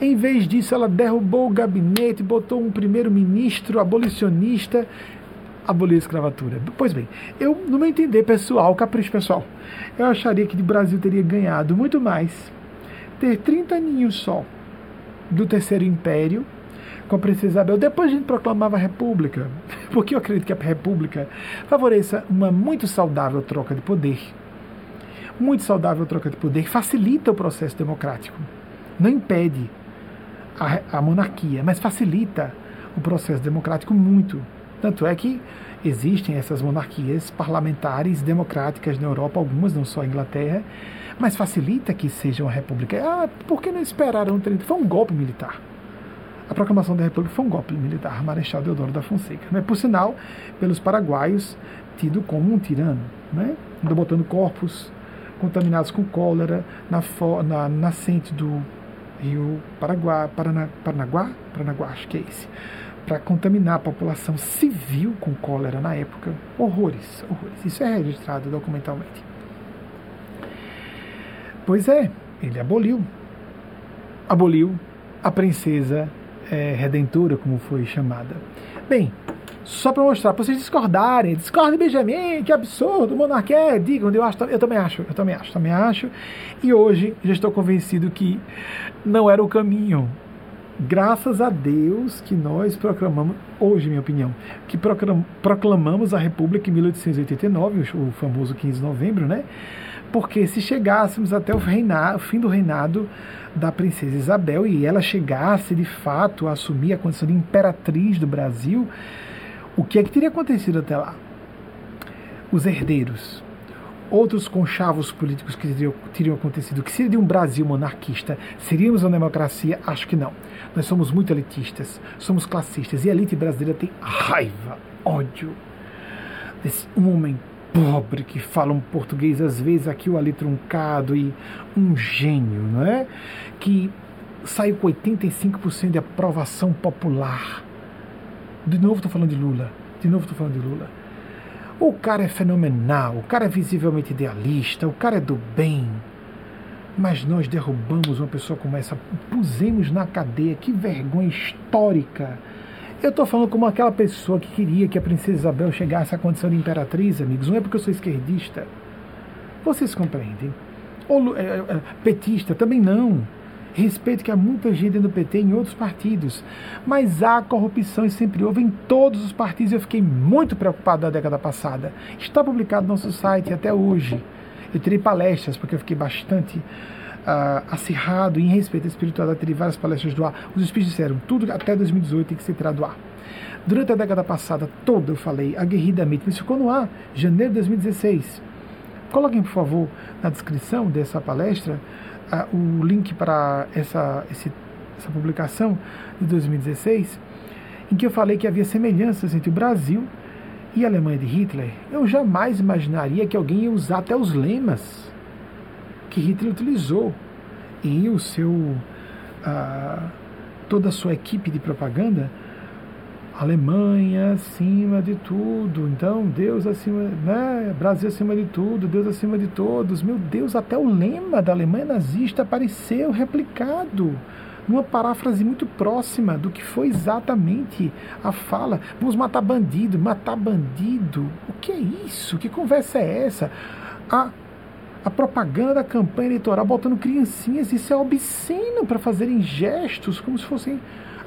Em vez disso, ela derrubou o gabinete, botou um primeiro-ministro abolicionista, aboliu a escravatura. Pois bem, eu, no meu entender pessoal, capricho pessoal, eu acharia que o Brasil teria ganhado muito mais ter 30 aninhos só do Terceiro Império com a Princesa Isabel. Depois a gente proclamava a República, porque eu acredito que a República favoreça uma muito saudável troca de poder. Muito saudável troca de poder, facilita o processo democrático. Não impede a, a monarquia, mas facilita o processo democrático muito. Tanto é que existem essas monarquias parlamentares democráticas na Europa, algumas, não só a Inglaterra, mas facilita que seja uma república. Ah, por que não esperaram 30? Foi um golpe militar. A proclamação da República foi um golpe militar, Marechal Deodoro da Fonseca. Né? Por sinal, pelos paraguaios, tido como um tirano. Né? Andou botando corpos contaminados com cólera na, na nascente do rio Parana, Paranaguá, Paranaguá, acho que é esse, para contaminar a população civil com cólera na época. Horrores, horrores. Isso é registrado documentalmente. Pois é, ele aboliu. Aboliu a princesa é, redentora, como foi chamada. Bem, só para mostrar, para vocês discordarem, discordem Benjamin, que absurdo, monarquia, digam, eu, acho, eu também acho, eu também acho, também acho. E hoje já estou convencido que não era o caminho. Graças a Deus que nós proclamamos, hoje, minha opinião, que proclamamos a República em 1889, o famoso 15 de novembro, né? Porque se chegássemos até o, reinado, o fim do reinado da princesa Isabel e ela chegasse de fato a assumir a condição de imperatriz do Brasil, o que é que teria acontecido até lá? Os herdeiros, outros conchavos políticos que teriam, teriam acontecido, que seria de um Brasil monarquista, seríamos uma democracia? Acho que não. Nós somos muito elitistas, somos classistas, e a elite brasileira tem raiva, ódio desse homem pobre que fala um português às vezes aqui o ali truncado e um gênio, não é? Que saiu com 85% de aprovação popular. De novo estou falando de Lula. De novo estou falando de Lula. O cara é fenomenal, o cara é visivelmente idealista, o cara é do bem. Mas nós derrubamos uma pessoa como essa, pusemos na cadeia, que vergonha histórica eu estou falando como aquela pessoa que queria que a princesa Isabel chegasse à condição de imperatriz, amigos. Não é porque eu sou esquerdista. Vocês compreendem? Ou é, é, petista, também não. Respeito que há muita gente no PT em outros partidos. Mas há corrupção e sempre houve em todos os partidos. Eu fiquei muito preocupado na década passada. Está publicado no nosso site até hoje. Eu tirei palestras porque eu fiquei bastante uh, acirrado em respeito à espiritualidade, teve várias palestras do ar. Os espíritos disseram, tudo até 2018 tem que ser tirado do ar. Durante a década passada toda eu falei aguerridamente, mas ficou no ar, janeiro de 2016. Coloquem, por favor, na descrição dessa palestra o link para essa, esse, essa publicação de 2016, em que eu falei que havia semelhanças entre o Brasil e a Alemanha de Hitler. Eu jamais imaginaria que alguém ia usar até os lemas que Hitler utilizou e o seu toda a sua equipe de propaganda Alemanha acima de tudo, então Deus acima, né? Brasil acima de tudo, Deus acima de todos. Meu Deus, até o lema da Alemanha nazista apareceu replicado numa paráfrase muito próxima do que foi exatamente a fala. Vamos matar bandido, matar bandido. O que é isso? Que conversa é essa? A a propaganda, a campanha eleitoral botando criancinhas, isso é obsceno para fazerem gestos como se fossem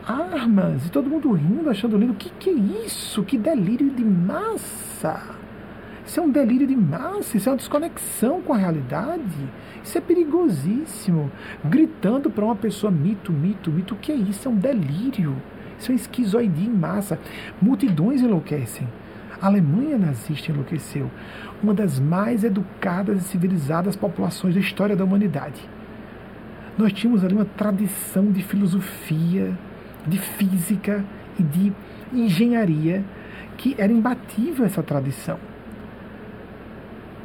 armas e todo mundo rindo, achando lindo. O que, que é isso? Que delírio de massa! Isso é um delírio de massa, isso é uma desconexão com a realidade. Isso é perigosíssimo. Gritando para uma pessoa mito, mito, mito. O que é isso? É um delírio. Isso é uma esquizoidia em massa. Multidões enlouquecem. A Alemanha nazista enlouqueceu uma das mais educadas e civilizadas populações da história da humanidade. Nós tínhamos ali uma tradição de filosofia, de física e de engenharia que era imbatível essa tradição.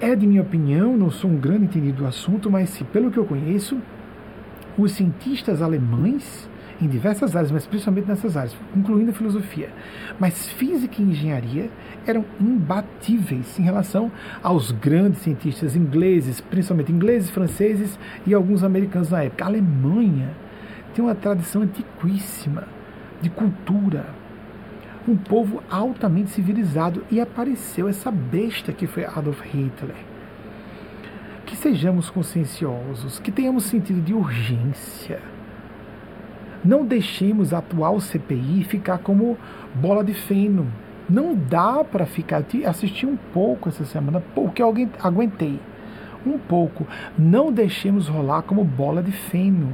É de minha opinião, não sou um grande entendido do assunto, mas pelo que eu conheço, os cientistas alemães em diversas áreas, mas principalmente nessas áreas, incluindo a filosofia. Mas física e engenharia eram imbatíveis em relação aos grandes cientistas ingleses, principalmente ingleses, franceses e alguns americanos na época. A Alemanha tem uma tradição antiquíssima de cultura, um povo altamente civilizado e apareceu essa besta que foi Adolf Hitler. Que sejamos conscienciosos, que tenhamos sentido de urgência não deixemos a atual CPI ficar como bola de feno. Não dá para ficar. Assisti um pouco essa semana, porque eu aguentei. Um pouco. Não deixemos rolar como bola de feno.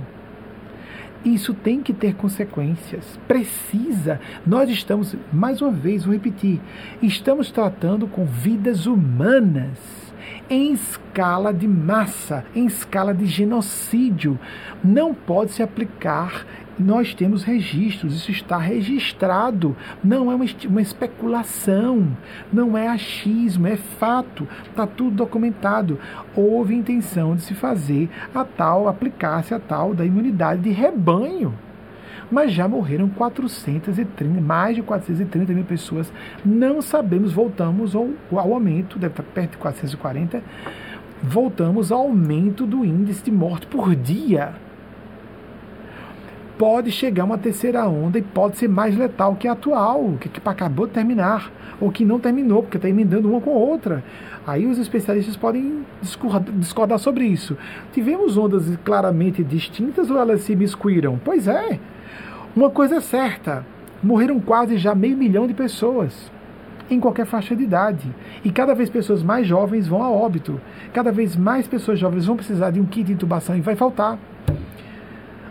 Isso tem que ter consequências. Precisa. Nós estamos, mais uma vez, vou repetir, estamos tratando com vidas humanas em escala de massa, em escala de genocídio. Não pode se aplicar nós temos registros, isso está registrado, não é uma, uma especulação, não é achismo, é fato, está tudo documentado. Houve intenção de se fazer a tal, aplicar-se a tal da imunidade de rebanho. Mas já morreram 430, mais de 430 mil pessoas. Não sabemos, voltamos ao, ao aumento, deve estar perto de 440, voltamos ao aumento do índice de morte por dia pode chegar uma terceira onda e pode ser mais letal que a atual, que, que acabou de terminar, ou que não terminou, porque está emendando uma com outra. Aí os especialistas podem discordar sobre isso. Tivemos ondas claramente distintas ou elas se miscuíram? Pois é. Uma coisa é certa: morreram quase já meio milhão de pessoas em qualquer faixa de idade. E cada vez pessoas mais jovens vão a óbito. Cada vez mais pessoas jovens vão precisar de um kit de intubação e vai faltar.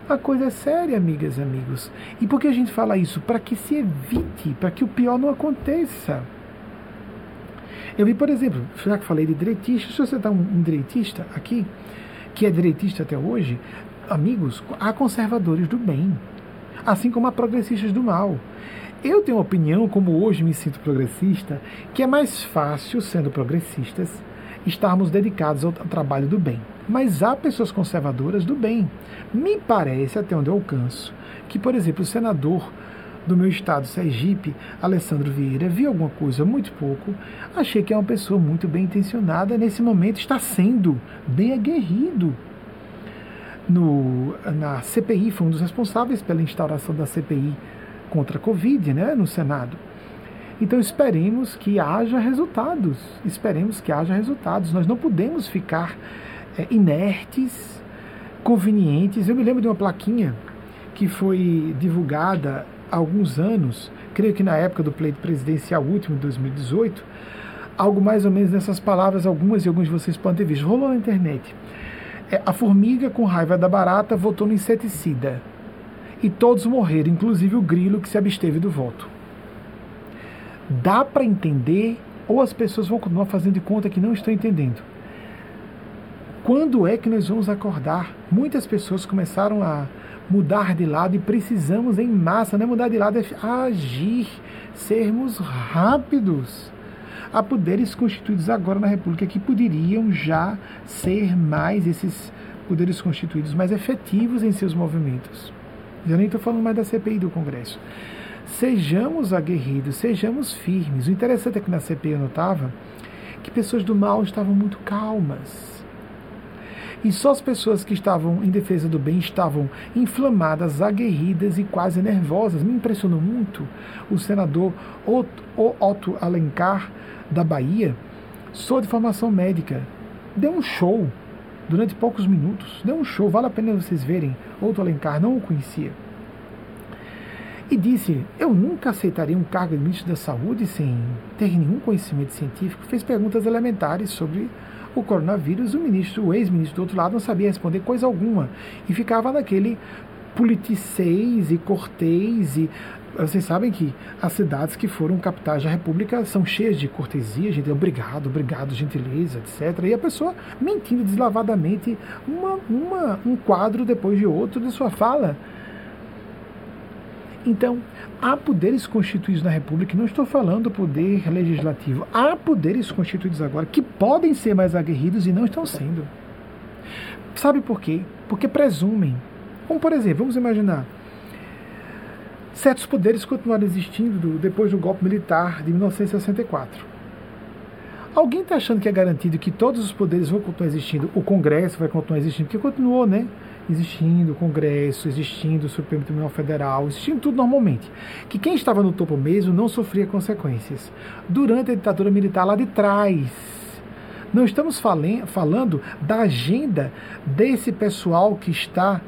A coisa é séria, amigas e amigos. E por que a gente fala isso? Para que se evite, para que o pior não aconteça. Eu vi, por exemplo, já que falei de direitista, se você está um, um direitista aqui, que é direitista até hoje, amigos, há conservadores do bem, assim como há progressistas do mal. Eu tenho uma opinião, como hoje me sinto progressista, que é mais fácil, sendo progressistas, estarmos dedicados ao trabalho do bem. Mas há pessoas conservadoras do bem. Me parece, até onde eu alcanço, que, por exemplo, o senador do meu estado, Sergipe, Alessandro Vieira, vi alguma coisa muito pouco, achei que é uma pessoa muito bem intencionada, nesse momento está sendo bem aguerrido. No, na CPI, foi um dos responsáveis pela instauração da CPI contra a Covid né, no Senado. Então esperemos que haja resultados, esperemos que haja resultados. Nós não podemos ficar é, inertes, convenientes. Eu me lembro de uma plaquinha que foi divulgada há alguns anos, creio que na época do pleito presidencial último, de 2018, algo mais ou menos nessas palavras, algumas e alguns de vocês podem ter visto. Rolou na internet. É, a formiga, com raiva da barata, votou no inseticida. E todos morreram, inclusive o grilo que se absteve do voto. Dá para entender ou as pessoas vão continuar fazendo de conta que não estão entendendo? Quando é que nós vamos acordar? Muitas pessoas começaram a mudar de lado e precisamos em massa, não é mudar de lado, é agir, sermos rápidos. Há poderes constituídos agora na República que poderiam já ser mais esses poderes constituídos mais efetivos em seus movimentos. Já nem estou falando mais da CPI do Congresso. Sejamos aguerridos, sejamos firmes. O interessante é que na CPI eu notava que pessoas do mal estavam muito calmas e só as pessoas que estavam em defesa do bem estavam inflamadas, aguerridas e quase nervosas. Me impressionou muito o senador Otto Alencar, da Bahia, sou de formação médica. Deu um show durante poucos minutos. Deu um show, vale a pena vocês verem. Otto Alencar, não o conhecia. E disse: Eu nunca aceitaria um cargo de ministro da Saúde sem ter nenhum conhecimento científico. Fez perguntas elementares sobre o coronavírus, o ministro, o ex-ministro do outro lado não sabia responder coisa alguma e ficava naquele politicês e cortês e vocês sabem que as cidades que foram capitais da República são cheias de cortesia, gente, obrigado, obrigado, gentileza, etc. E a pessoa mentindo deslavadamente uma, uma, um quadro depois de outro de sua fala. Então, há poderes constituídos na República, não estou falando do poder legislativo, há poderes constituídos agora que podem ser mais aguerridos e não estão sendo. Sabe por quê? Porque presumem. Como, por exemplo, vamos imaginar, certos poderes continuaram existindo depois do golpe militar de 1964. Alguém está achando que é garantido que todos os poderes vão continuar existindo? O Congresso vai continuar existindo? Porque continuou, né? Existindo Congresso, existindo Supremo Tribunal Federal, existindo tudo normalmente. Que quem estava no topo mesmo não sofria consequências. Durante a ditadura militar lá de trás, não estamos falando da agenda desse pessoal que está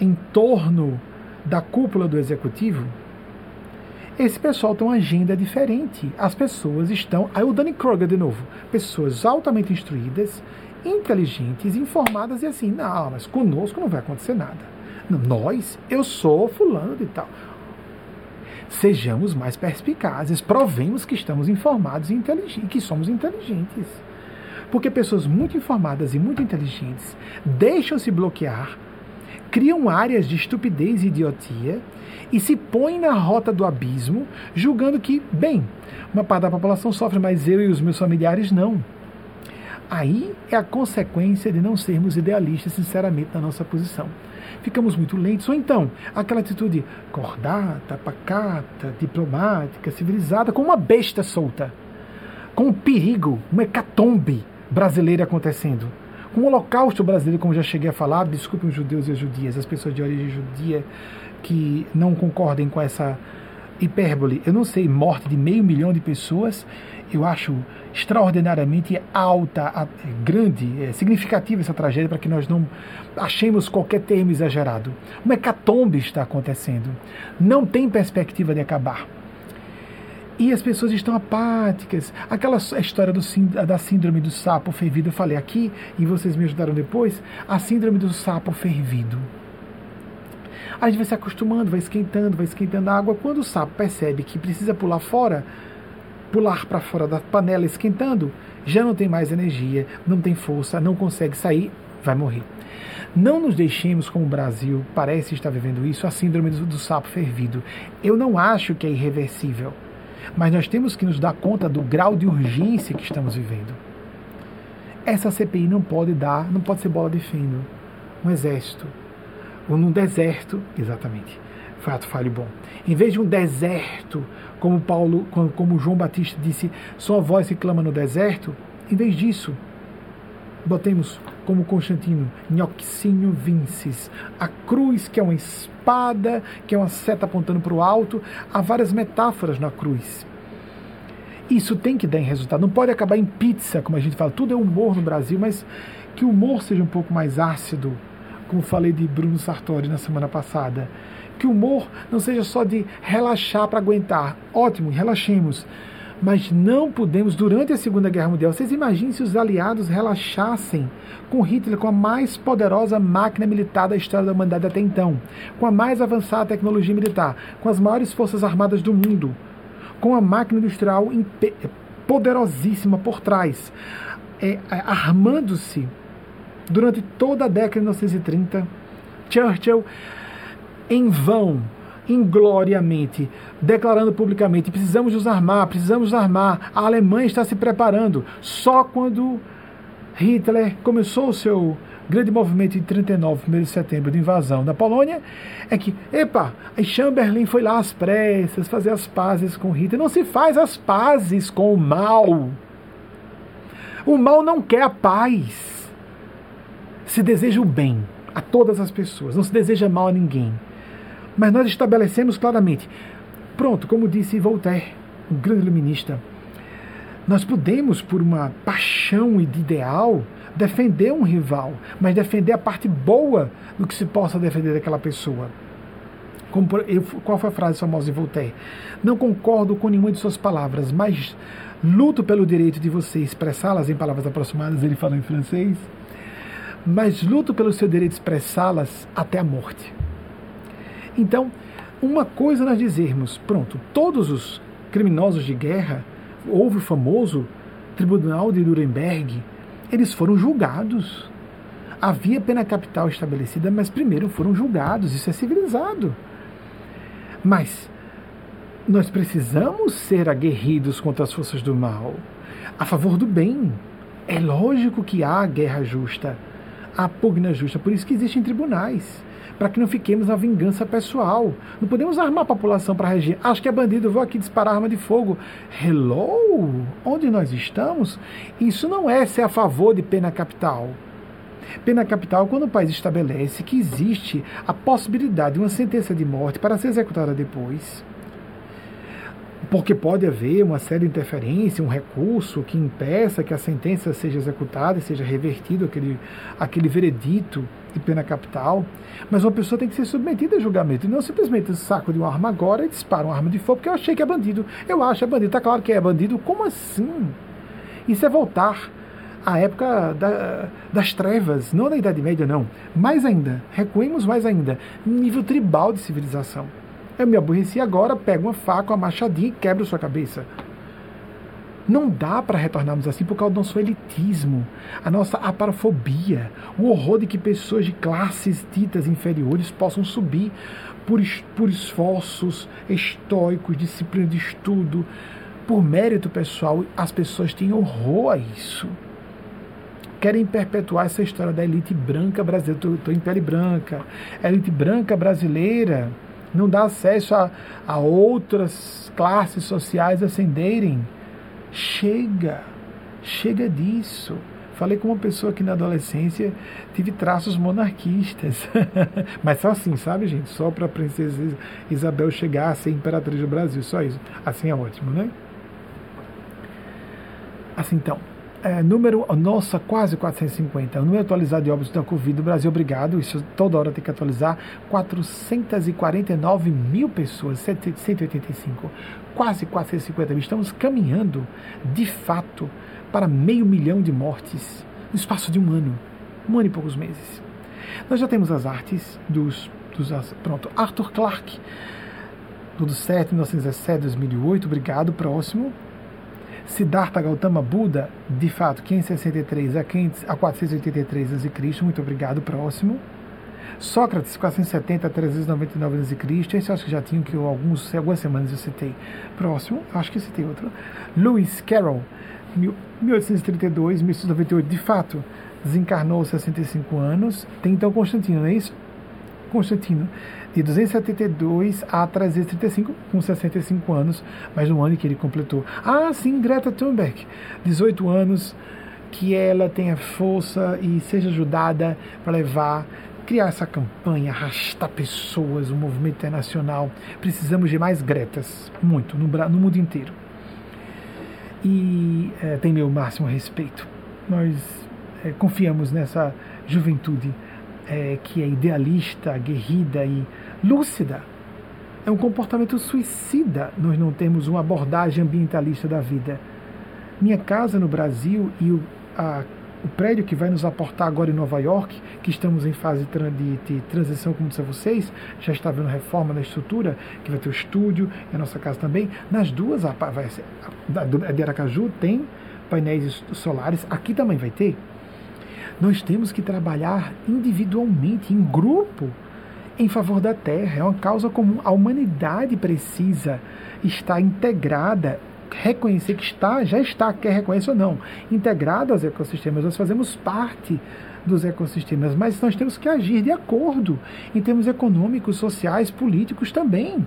em torno da cúpula do executivo. Esse pessoal tem uma agenda diferente. As pessoas estão. Aí o Danny Kroger de novo. Pessoas altamente instruídas inteligentes, informadas e assim, não, mas conosco não vai acontecer nada. Nós, eu sou fulano e tal. Sejamos mais perspicazes, provemos que estamos informados e inteligentes, que somos inteligentes. Porque pessoas muito informadas e muito inteligentes deixam-se bloquear, criam áreas de estupidez e idiotia e se põem na rota do abismo, julgando que, bem, uma parte da população sofre, mas eu e os meus familiares não. Aí é a consequência de não sermos idealistas, sinceramente, na nossa posição. Ficamos muito lentos, ou então aquela atitude cordata, pacata, diplomática, civilizada, com uma besta solta, com um perigo, uma hecatombe brasileira acontecendo, com o holocausto brasileiro, como já cheguei a falar, desculpem os judeus e as judias, as pessoas de origem judia que não concordem com essa hipérbole, eu não sei, morte de meio milhão de pessoas, eu acho extraordinariamente alta, grande, é, significativa essa tragédia para que nós não achemos qualquer termo exagerado. Uma hecatombe está acontecendo. Não tem perspectiva de acabar. E as pessoas estão apáticas. Aquela história do, da síndrome do sapo fervido, eu falei aqui, e vocês me ajudaram depois, a síndrome do sapo fervido. A gente vai se acostumando, vai esquentando, vai esquentando a água. Quando o sapo percebe que precisa pular fora, pular para fora da panela esquentando, já não tem mais energia, não tem força, não consegue sair, vai morrer. Não nos deixemos, como o Brasil parece estar vivendo isso, a síndrome do, do sapo fervido. Eu não acho que é irreversível, mas nós temos que nos dar conta do grau de urgência que estamos vivendo. Essa CPI não pode dar, não pode ser bola de feno. Um exército, ou num deserto, exatamente. Fato falho bom. Em vez de um deserto como Paulo, como João Batista disse, só voz que clama no deserto, em vez disso, botemos como Constantino, Nhoxinho Vinces, a cruz que é uma espada, que é uma seta apontando para o alto, há várias metáforas na cruz. Isso tem que dar em resultado, não pode acabar em pizza, como a gente fala, tudo é humor no Brasil, mas que o humor seja um pouco mais ácido, como falei de Bruno Sartori na semana passada que o humor não seja só de relaxar para aguentar. Ótimo, relaxemos. Mas não podemos, durante a Segunda Guerra Mundial, vocês imaginem se os aliados relaxassem com Hitler, com a mais poderosa máquina militar da história da humanidade até então, com a mais avançada tecnologia militar, com as maiores forças armadas do mundo, com a máquina industrial poderosíssima por trás, é, armando-se durante toda a década de 1930. Churchill em vão, ingloriamente, declarando publicamente: precisamos nos armar, precisamos nos armar, a Alemanha está se preparando. Só quando Hitler começou o seu grande movimento em 39, 1 de setembro, de invasão da Polônia, é que, epa, Chamberlain foi lá às pressas fazer as pazes com Hitler. Não se faz as pazes com o mal. O mal não quer a paz. Se deseja o bem a todas as pessoas, não se deseja mal a ninguém. Mas nós estabelecemos claramente. Pronto, como disse Voltaire, um grande iluminista, nós podemos, por uma paixão e de ideal, defender um rival, mas defender a parte boa do que se possa defender daquela pessoa. Como, eu, qual foi a frase famosa de Voltaire? Não concordo com nenhuma de suas palavras, mas luto pelo direito de você expressá-las em palavras aproximadas, ele fala em francês, mas luto pelo seu direito de expressá-las até a morte. Então, uma coisa nós dizermos, pronto, todos os criminosos de guerra, houve o famoso Tribunal de Nuremberg, eles foram julgados. Havia pena capital estabelecida, mas primeiro foram julgados, isso é civilizado. Mas nós precisamos ser aguerridos contra as forças do mal, a favor do bem. É lógico que há guerra justa, há pugna justa, por isso que existem tribunais para que não fiquemos na vingança pessoal. Não podemos armar a população para regir. Acho que é bandido, vou aqui disparar arma de fogo. Hello? Onde nós estamos? Isso não é ser a favor de pena capital. Pena capital quando o país estabelece que existe a possibilidade de uma sentença de morte para ser executada depois porque pode haver uma séria interferência, um recurso que impeça que a sentença seja executada e seja revertido aquele, aquele veredito de pena capital. Mas uma pessoa tem que ser submetida a julgamento e não simplesmente saco de uma arma agora e dispara uma arma de fogo porque eu achei que é bandido. Eu acho que é bandido. Está claro que é bandido. Como assim? Isso é voltar à época da, das trevas, não da Idade Média, não. Mais ainda, recuemos mais ainda, nível tribal de civilização. Eu me aborreci agora, pego uma faca, uma machadinha e quebro sua cabeça. Não dá para retornarmos assim por causa do nosso elitismo, a nossa aparofobia, o horror de que pessoas de classes ditas inferiores possam subir por, por esforços estoicos, disciplina de estudo, por mérito pessoal. As pessoas têm horror a isso querem perpetuar essa história da elite branca brasileira. Estou em pele branca. A elite branca brasileira não dá acesso a, a outras classes sociais ascenderem. Chega, chega disso. Falei com uma pessoa que na adolescência tive traços monarquistas. Mas só assim, sabe, gente? Só para a princesa Isabel chegar a ser imperatriz do Brasil, só isso. Assim é ótimo, né? Assim então. É, número, nossa, quase 450. O número atualizado de óbitos da Covid do Brasil, obrigado. Isso toda hora tem que atualizar. 449 mil pessoas, 185. Quase 450 mil. Estamos caminhando, de fato, para meio milhão de mortes no espaço de um ano. Um ano e poucos meses. Nós já temos as artes dos. dos pronto, Arthur Clarke, do 7, 1917, 2008. Obrigado. Próximo. Siddhartha Gautama Buda, de fato, 563 a, 500, a 483 a.C., muito obrigado, próximo. Sócrates, 470 a 399 a.C., esse eu acho que já tinha, que eu, alguns, algumas semanas eu citei. Próximo, acho que citei outro. Lewis Carroll, 1832, 1898, de fato, desencarnou aos 65 anos. Tem então Constantino, não é isso? Constantino, de 272 a 335, com 65 anos, mas no ano que ele completou. Ah, sim, Greta Thunberg, 18 anos, que ela tenha força e seja ajudada para levar criar essa campanha, arrastar pessoas, o movimento internacional. Precisamos de mais Gretas, muito, no, no mundo inteiro. E é, tem meu máximo respeito. Nós é, confiamos nessa juventude é, que é idealista, aguerrida e lúcida. É um comportamento suicida nós não temos uma abordagem ambientalista da vida. Minha casa no Brasil e o, a, o prédio que vai nos aportar agora em Nova York, que estamos em fase de, de transição, como disse a vocês, já está vendo reforma da estrutura, que vai ter o estúdio e a nossa casa também. Nas duas, a, vai ser, a, a de Aracaju tem painéis solares, aqui também vai ter. Nós temos que trabalhar individualmente, em grupo, em favor da Terra. É uma causa comum. A humanidade precisa estar integrada, reconhecer que está, já está, quer reconhecer ou não, integrada aos ecossistemas. Nós fazemos parte dos ecossistemas, mas nós temos que agir de acordo em termos econômicos, sociais, políticos também.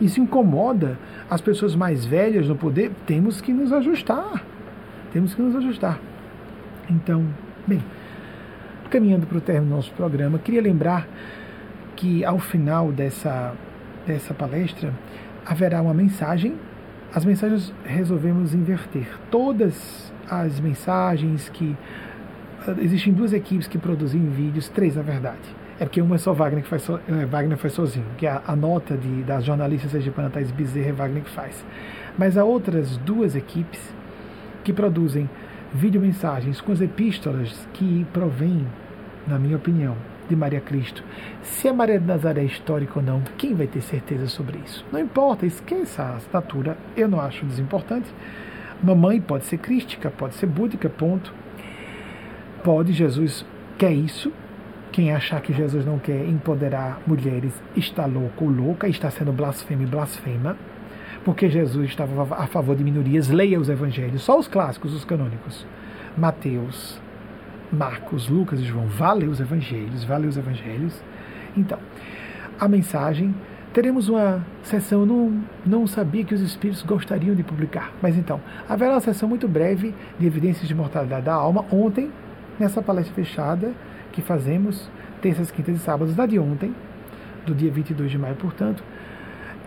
Isso incomoda as pessoas mais velhas no poder. Temos que nos ajustar. Temos que nos ajustar. Então, Bem, caminhando para o término do nosso programa, queria lembrar que ao final dessa, dessa palestra haverá uma mensagem. As mensagens resolvemos inverter. Todas as mensagens que. Existem duas equipes que produzem vídeos, três na verdade. É porque uma é só Wagner que faz, so, é, Wagner faz sozinho, que é a, a nota de, das jornalistas sergipana Thais Bezerra é Wagner que faz. Mas há outras duas equipes que produzem videomensagens com as epístolas que provêm, na minha opinião, de Maria Cristo. Se a Maria de Nazaré é histórica ou não, quem vai ter certeza sobre isso? Não importa, esqueça a assinatura, eu não acho desimportante. Mamãe pode ser crística, pode ser búdica, ponto. Pode, Jesus quer isso. Quem achar que Jesus não quer empoderar mulheres está louco ou louca, está sendo blasfema e blasfema porque Jesus estava a favor de minorias. Leia os evangelhos, só os clássicos, os canônicos. Mateus, Marcos, Lucas e João. Vá ler os evangelhos, vá ler os evangelhos. Então, a mensagem. Teremos uma sessão, não, não sabia que os espíritos gostariam de publicar, mas então, haverá uma sessão muito breve de evidências de mortalidade da alma. Ontem, nessa palestra fechada que fazemos, terças, quintas e sábados, da de ontem, do dia 22 de maio, portanto,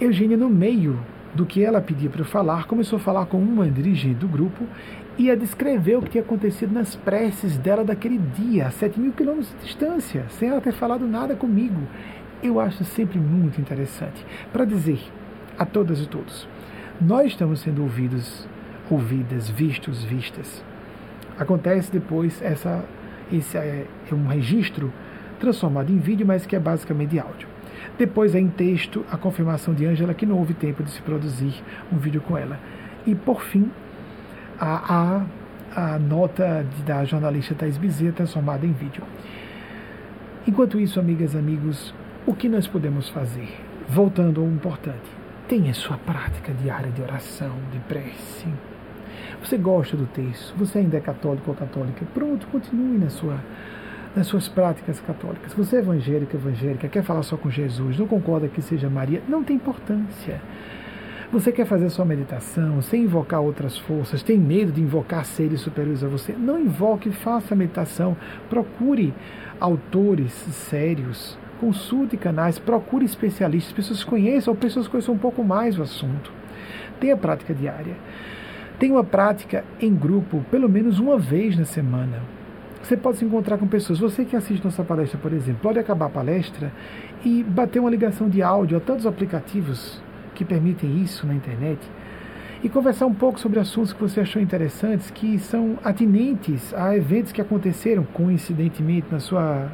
Eugênia, no meio do que ela pedia para eu falar, começou a falar com uma dirigente do grupo e a descrever o que tinha acontecido nas preces dela daquele dia, a 7 mil quilômetros de distância, sem ela ter falado nada comigo. Eu acho sempre muito interessante. Para dizer a todas e todos, nós estamos sendo ouvidos, ouvidas, vistos, vistas. Acontece depois essa, esse é, é um registro transformado em vídeo, mas que é basicamente áudio. Depois é em texto a confirmação de Ângela que não houve tempo de se produzir um vídeo com ela. E por fim, a, a, a nota da jornalista Thais Bezerra transformada em vídeo. Enquanto isso, amigas e amigos, o que nós podemos fazer? Voltando ao importante, tenha sua prática diária de oração, de prece. Você gosta do texto, você ainda é católico ou católica, pronto, continue na sua, nas suas práticas católicas. Você é evangélica, evangélica, quer falar só com Jesus, não concorda que seja Maria, não tem importância. Você quer fazer sua meditação sem invocar outras forças, tem medo de invocar seres superiores a você? Não invoque, faça meditação. Procure autores sérios, consulte canais, procure especialistas, pessoas que conheçam ou pessoas que conheçam um pouco mais o assunto. Tenha prática diária. Tenha uma prática em grupo, pelo menos uma vez na semana. Você pode se encontrar com pessoas. Você que assiste nossa palestra, por exemplo, pode acabar a palestra e bater uma ligação de áudio a tantos aplicativos que permitem isso na internet e conversar um pouco sobre assuntos que você achou interessantes, que são atinentes a eventos que aconteceram coincidentemente na sua,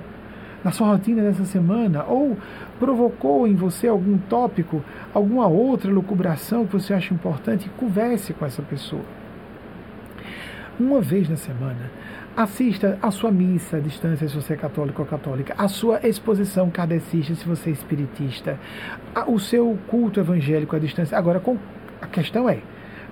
na sua rotina dessa semana, ou provocou em você algum tópico, alguma outra lucubração que você acha importante, converse com essa pessoa. Uma vez na semana, Assista a sua missa à distância se você é católico ou católica, a sua exposição kardecista se você é espiritista, o seu culto evangélico à distância. Agora, a questão é,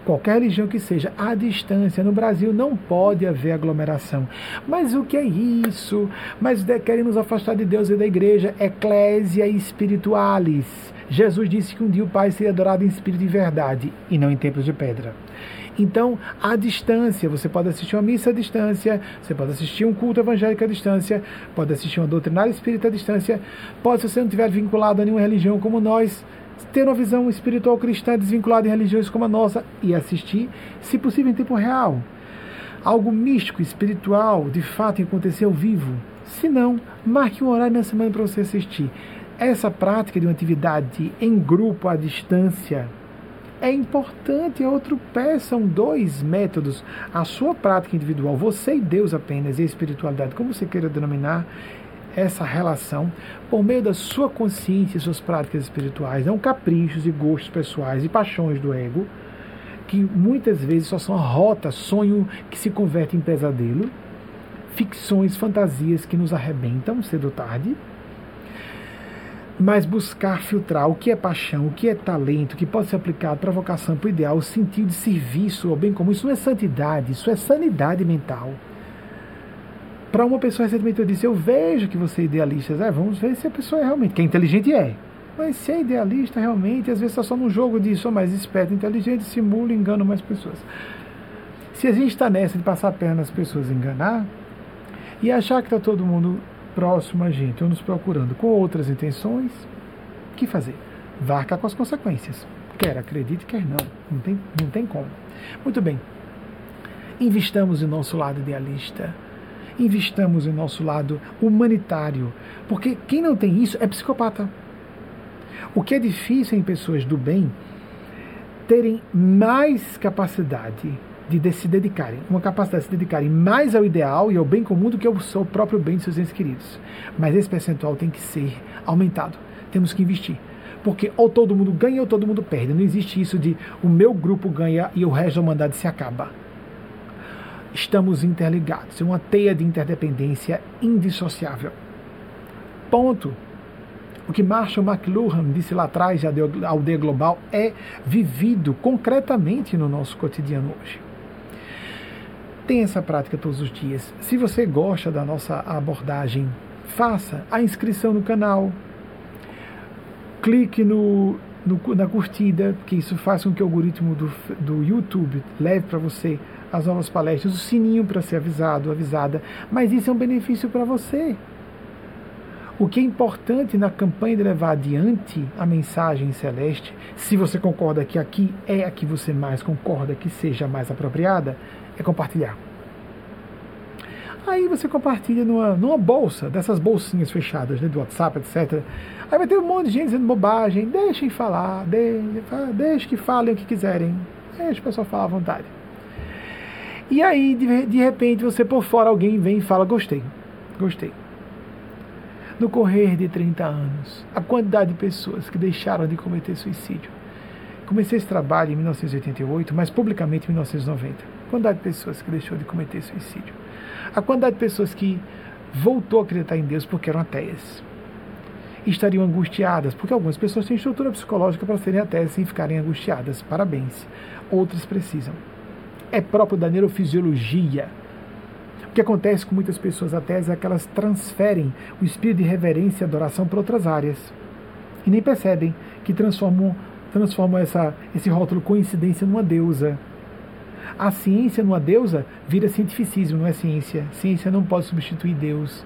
qualquer religião que seja, à distância. No Brasil não pode haver aglomeração. Mas o que é isso? Mas querem nos afastar de Deus e da igreja. Eclésia espiritualis. Jesus disse que um dia o Pai seria adorado em espírito e verdade, e não em templos de pedra. Então, à distância, você pode assistir uma missa à distância, você pode assistir um culto evangélico à distância, pode assistir uma doutrinária espírita à distância, pode, se você não estiver vinculado a nenhuma religião como nós, ter uma visão espiritual cristã desvinculada em religiões como a nossa e assistir, se possível, em tempo real. Algo místico, espiritual, de fato, acontecer ao vivo. Se não, marque um horário na semana para você assistir. Essa prática de uma atividade em grupo à distância é importante. É outro pé, são dois métodos. A sua prática individual, você e Deus apenas, e a espiritualidade, como você queira denominar essa relação, por meio da sua consciência e suas práticas espirituais, não caprichos e gostos pessoais e paixões do ego, que muitas vezes só são rota, sonho que se converte em pesadelo, ficções, fantasias que nos arrebentam cedo ou tarde mas buscar filtrar o que é paixão, o que é talento, que pode ser aplicado para a vocação, para o ideal, o sentido de serviço ao bem comum. Isso não é santidade, isso é sanidade mental. Para uma pessoa, recentemente eu disse: Eu vejo que você é idealista. É, vamos ver se a pessoa é realmente. Que é inteligente é. Mas se é idealista, realmente, às vezes está só num jogo de sou mais esperto, inteligente, simula, engano mais pessoas. Se a gente está nessa de passar a perna nas pessoas enganar, e achar que está todo mundo próximo a gente ou nos procurando com outras intenções, o que fazer? Varca com as consequências. Quer acredite, quer não. Não tem, não tem como. Muito bem. Investamos em nosso lado idealista. Investamos em nosso lado humanitário. Porque quem não tem isso é psicopata. O que é difícil em pessoas do bem terem mais capacidade de se dedicarem, uma capacidade de se dedicarem mais ao ideal e ao bem comum do que ao próprio bem de seus entes queridos. Mas esse percentual tem que ser aumentado. Temos que investir. Porque ou todo mundo ganha ou todo mundo perde. Não existe isso de o meu grupo ganha e o resto da humanidade se acaba. Estamos interligados. É uma teia de interdependência indissociável. Ponto. O que Marshall McLuhan disse lá atrás, a aldeia global, é vivido concretamente no nosso cotidiano hoje. Tenha essa prática todos os dias. Se você gosta da nossa abordagem, faça a inscrição no canal. Clique no, no na curtida, que isso faz com que o algoritmo do, do YouTube leve para você as novas palestras, o sininho para ser avisado, avisada. Mas isso é um benefício para você. O que é importante na campanha de levar adiante a mensagem celeste, se você concorda que aqui é a que você mais concorda que seja mais apropriada, é compartilhar. Aí você compartilha numa, numa bolsa, dessas bolsinhas fechadas né, do WhatsApp, etc. Aí vai ter um monte de gente dizendo bobagem. Deixem falar, deixem, deixem que falem o que quiserem. Deixe o pessoal falar à vontade. E aí, de, de repente, você por fora, alguém vem e fala: Gostei, gostei. No correr de 30 anos, a quantidade de pessoas que deixaram de cometer suicídio. Comecei esse trabalho em 1988, mas publicamente em 1990. A quantidade de pessoas que deixou de cometer suicídio. A quantidade de pessoas que voltou a acreditar em Deus porque eram ateias. Estariam angustiadas, porque algumas pessoas têm estrutura psicológica para serem ateias sem ficarem angustiadas. Parabéns. Outras precisam. É próprio da neurofisiologia que acontece com muitas pessoas ateias é que elas transferem o espírito de reverência e adoração para outras áreas. E nem percebem que transformam, transformam essa, esse rótulo coincidência numa deusa. A ciência numa deusa vira cientificismo, não é ciência. Ciência não pode substituir Deus.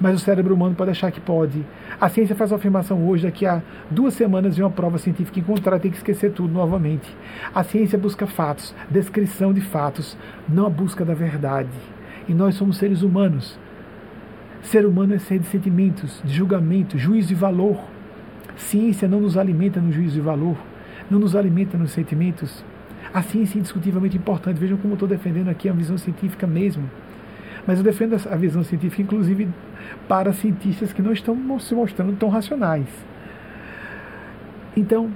Mas o cérebro humano pode achar que pode. A ciência faz uma afirmação hoje, daqui a duas semanas vem uma prova científica encontrar, tem que esquecer tudo novamente. A ciência busca fatos, descrição de fatos, não a busca da verdade. E nós somos seres humanos. Ser humano é ser de sentimentos, de julgamento, juízo e valor. Ciência não nos alimenta no juízo e valor, não nos alimenta nos sentimentos. A ciência é indiscutivelmente importante. Vejam como estou defendendo aqui a visão científica mesmo. Mas eu defendo a visão científica, inclusive, para cientistas que não estão se mostrando tão racionais. Então,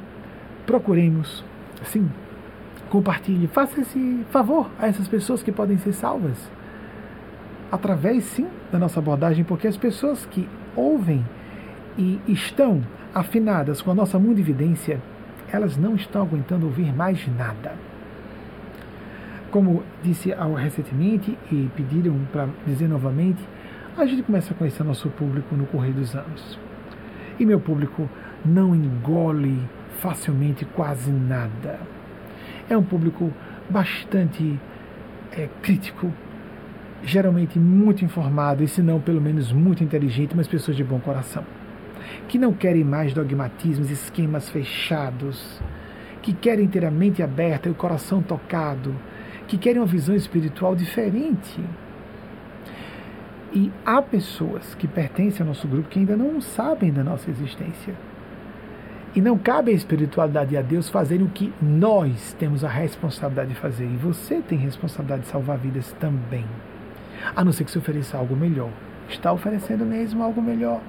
procuremos, sim, compartilhe, faça esse favor a essas pessoas que podem ser salvas através sim da nossa abordagem, porque as pessoas que ouvem e estão afinadas com a nossa mundividência, elas não estão aguentando ouvir mais nada. Como disse ao recentemente e pediram para dizer novamente, a gente começa a conhecer nosso público no correr dos anos. E meu público não engole facilmente quase nada. É um público bastante é, crítico, geralmente muito informado, e se não pelo menos muito inteligente, mas pessoas de bom coração, que não querem mais dogmatismos, esquemas fechados, que querem ter a mente aberta e o coração tocado, que querem uma visão espiritual diferente. E há pessoas que pertencem ao nosso grupo que ainda não sabem da nossa existência. E não cabe à espiritualidade e a Deus fazerem o que nós temos a responsabilidade de fazer. E você tem responsabilidade de salvar vidas também a não ser que se ofereça algo melhor. Está oferecendo mesmo algo melhor?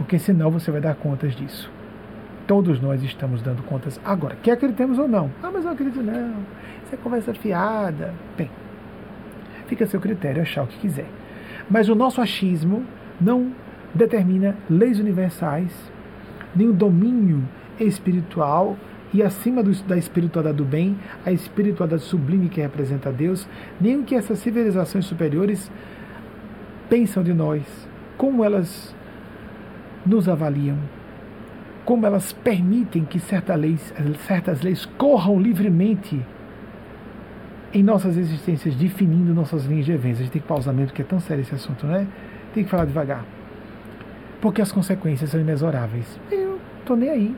Porque senão você vai dar contas disso. Todos nós estamos dando contas agora. Quer acreditemos ou não? Ah, mas eu acredito não. Isso é conversa fiada. Bem, fica a seu critério achar o que quiser. Mas o nosso achismo não determina leis universais, nem o domínio espiritual e acima do, da espiritualidade do bem, a espiritualidade sublime que representa Deus, nem o que essas civilizações superiores pensam de nós, como elas nos avaliam, como elas permitem que certas leis, certas leis corram livremente em nossas existências, definindo nossas linhas de eventos. A gente tem que pausar mesmo, porque é tão sério esse assunto, né? Tem que falar devagar. Porque as consequências são inexoráveis. Eu tô nem aí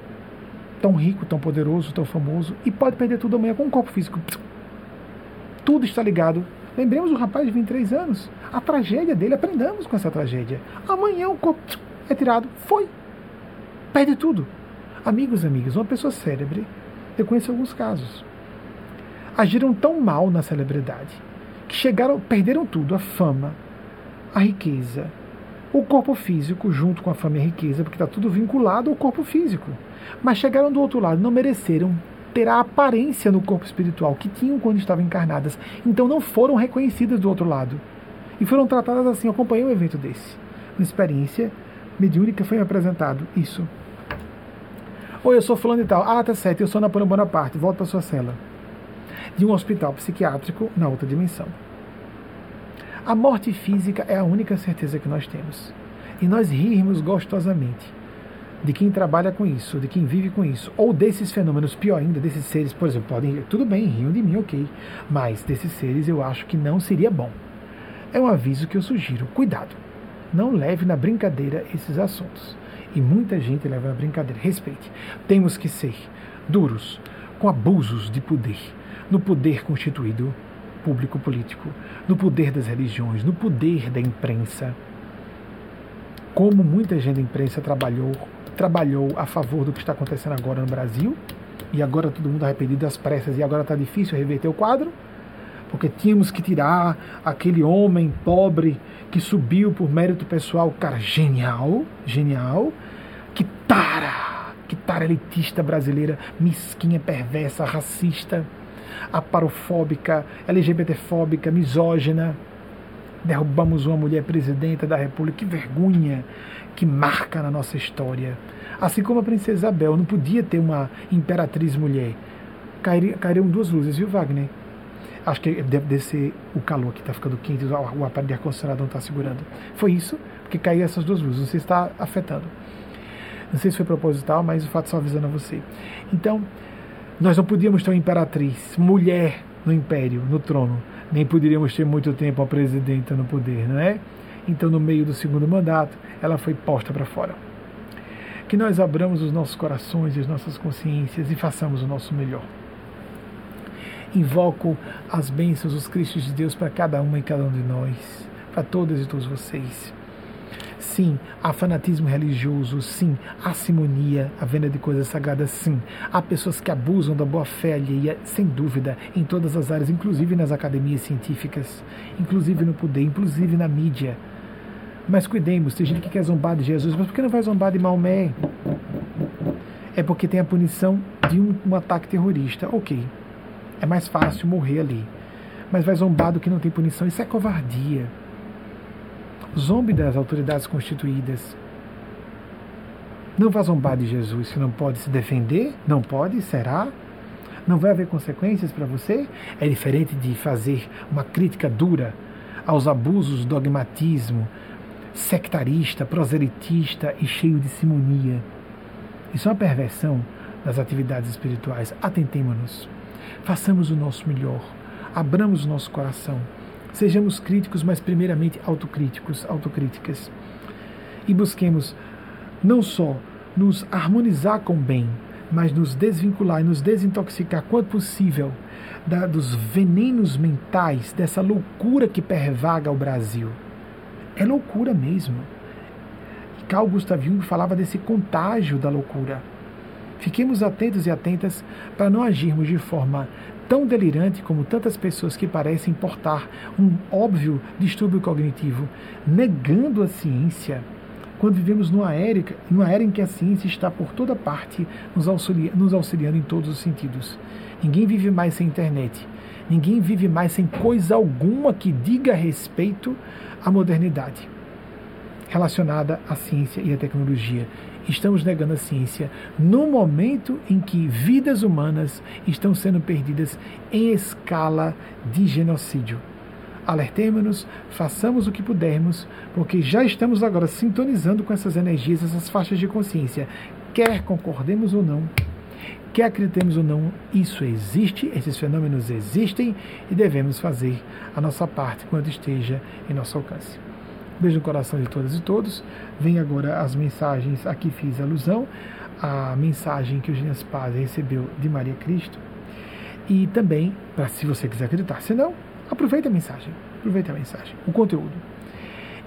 tão rico, tão poderoso, tão famoso, e pode perder tudo amanhã com um corpo físico. Tudo está ligado. Lembremos o rapaz de 23 anos. A tragédia dele, aprendamos com essa tragédia. Amanhã o corpo é tirado. Foi. Perde tudo. Amigos amigas, uma pessoa célebre, eu conheço alguns casos, agiram tão mal na celebridade que chegaram, perderam tudo, a fama, a riqueza, o corpo físico junto com a fama e a riqueza, porque está tudo vinculado ao corpo físico. Mas chegaram do outro lado, não mereceram ter a aparência no corpo espiritual que tinham quando estavam encarnadas. Então não foram reconhecidas do outro lado. E foram tratadas assim. Eu acompanhei um evento desse. Uma experiência mediúnica foi apresentado. Isso. Oi, eu sou fulano e tal. Ah, tá certo, eu sou Napoleão Bonaparte. Volta para sua cela. De um hospital psiquiátrico na outra dimensão. A morte física é a única certeza que nós temos. E nós rirmos gostosamente de quem trabalha com isso, de quem vive com isso, ou desses fenômenos, pior ainda, desses seres, por exemplo, podem, tudo bem, riam de mim, ok, mas desses seres eu acho que não seria bom. É um aviso que eu sugiro, cuidado, não leve na brincadeira esses assuntos. E muita gente leva na brincadeira, respeite. Temos que ser duros com abusos de poder, no poder constituído público político, no poder das religiões, no poder da imprensa. Como muita gente da imprensa trabalhou trabalhou a favor do que está acontecendo agora no Brasil, e agora todo mundo arrependido das pressas, e agora está difícil reverter o quadro, porque tínhamos que tirar aquele homem pobre que subiu por mérito pessoal, cara, genial, genial, que tara, que tara elitista brasileira, mesquinha, perversa, racista, aparofóbica, LGBTfóbica, misógina. Derrubamos uma mulher presidenta da República, que vergonha, que marca na nossa história. Assim como a princesa Isabel, não podia ter uma imperatriz mulher. Cairiam duas luzes, viu, Wagner? Acho que deve descer o calor que está ficando quente, o aparelho de ar-condicionado não está segurando. Foi isso, porque caiu essas duas luzes. Não sei se está afetando. Não sei se foi proposital, mas o fato só avisando a você. Então, nós não podíamos ter uma imperatriz, mulher no império, no trono. Nem poderíamos ter muito tempo a presidenta no poder, não é? Então, no meio do segundo mandato, ela foi posta para fora. Que nós abramos os nossos corações e as nossas consciências e façamos o nosso melhor. Invoco as bênçãos, os Cristos de Deus para cada uma e cada um de nós, para todas e todos vocês. Sim, há fanatismo religioso, sim, há simonia, a venda de coisas sagradas, sim. Há pessoas que abusam da boa fé alheia, sem dúvida, em todas as áreas, inclusive nas academias científicas, inclusive no poder, inclusive na mídia. Mas cuidemos, tem gente que quer zombar de Jesus, mas por que não vai zombar de Maomé? É porque tem a punição de um, um ataque terrorista. Ok, é mais fácil morrer ali. Mas vai zombar do que não tem punição. Isso é covardia. Zombe das autoridades constituídas. Não vá zombar de Jesus se não pode se defender? Não pode? Será? Não vai haver consequências para você? É diferente de fazer uma crítica dura aos abusos, dogmatismo, sectarista, proselitista e cheio de simonia. Isso é uma perversão das atividades espirituais. Atentemos-nos. Façamos o nosso melhor. Abramos o nosso coração. Sejamos críticos, mas primeiramente autocríticos, autocríticas. E busquemos não só nos harmonizar com o bem, mas nos desvincular e nos desintoxicar quanto possível da, dos venenos mentais, dessa loucura que pervaga o Brasil. É loucura mesmo. Carl Gustav Jung falava desse contágio da loucura. Fiquemos atentos e atentas para não agirmos de forma tão delirante como tantas pessoas que parecem portar um óbvio distúrbio cognitivo, negando a ciência, quando vivemos numa era, numa era em que a ciência está por toda parte nos, auxilia, nos auxiliando em todos os sentidos. Ninguém vive mais sem internet. Ninguém vive mais sem coisa alguma que diga respeito à modernidade relacionada à ciência e à tecnologia estamos negando a ciência no momento em que vidas humanas estão sendo perdidas em escala de genocídio. Alertemos-nos, façamos o que pudermos, porque já estamos agora sintonizando com essas energias, essas faixas de consciência. Quer concordemos ou não, quer acreditemos ou não, isso existe, esses fenômenos existem e devemos fazer a nossa parte quando esteja em nosso alcance. Beijo no coração de todas e todos. Vem agora as mensagens, aqui fiz alusão, a mensagem que o Gênesis Paz recebeu de Maria Cristo. E também, para se você quiser acreditar, se não, aproveita a mensagem, aproveita a mensagem, o conteúdo.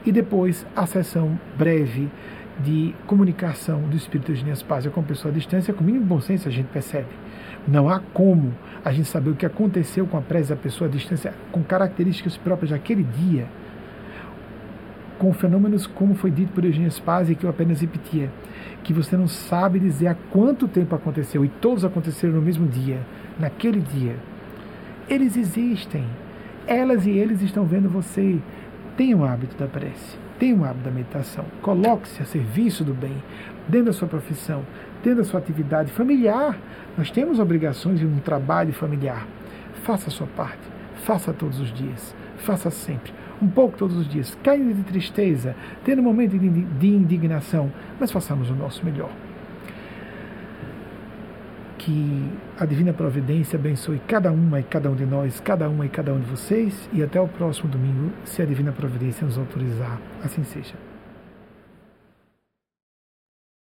E depois a sessão breve de comunicação do Espírito de Gênesis Paz com a pessoa à distância, com o mínimo bom senso a gente percebe. Não há como a gente saber o que aconteceu com a prece da pessoa à distância, com características próprias daquele dia com fenômenos como foi dito por Eugênio Spazio, que eu apenas repetia, que você não sabe dizer há quanto tempo aconteceu, e todos aconteceram no mesmo dia, naquele dia. Eles existem. Elas e eles estão vendo você. Tenha um hábito da prece, tenha um hábito da meditação. Coloque-se a serviço do bem, dentro da sua profissão, dentro da sua atividade familiar. Nós temos obrigações e um trabalho familiar. Faça a sua parte, faça todos os dias, faça sempre um pouco todos os dias, caindo de tristeza, tendo um momento de indignação, mas façamos o nosso melhor. Que a Divina Providência abençoe cada uma e cada um de nós, cada uma e cada um de vocês, e até o próximo domingo, se a Divina Providência nos autorizar, assim seja.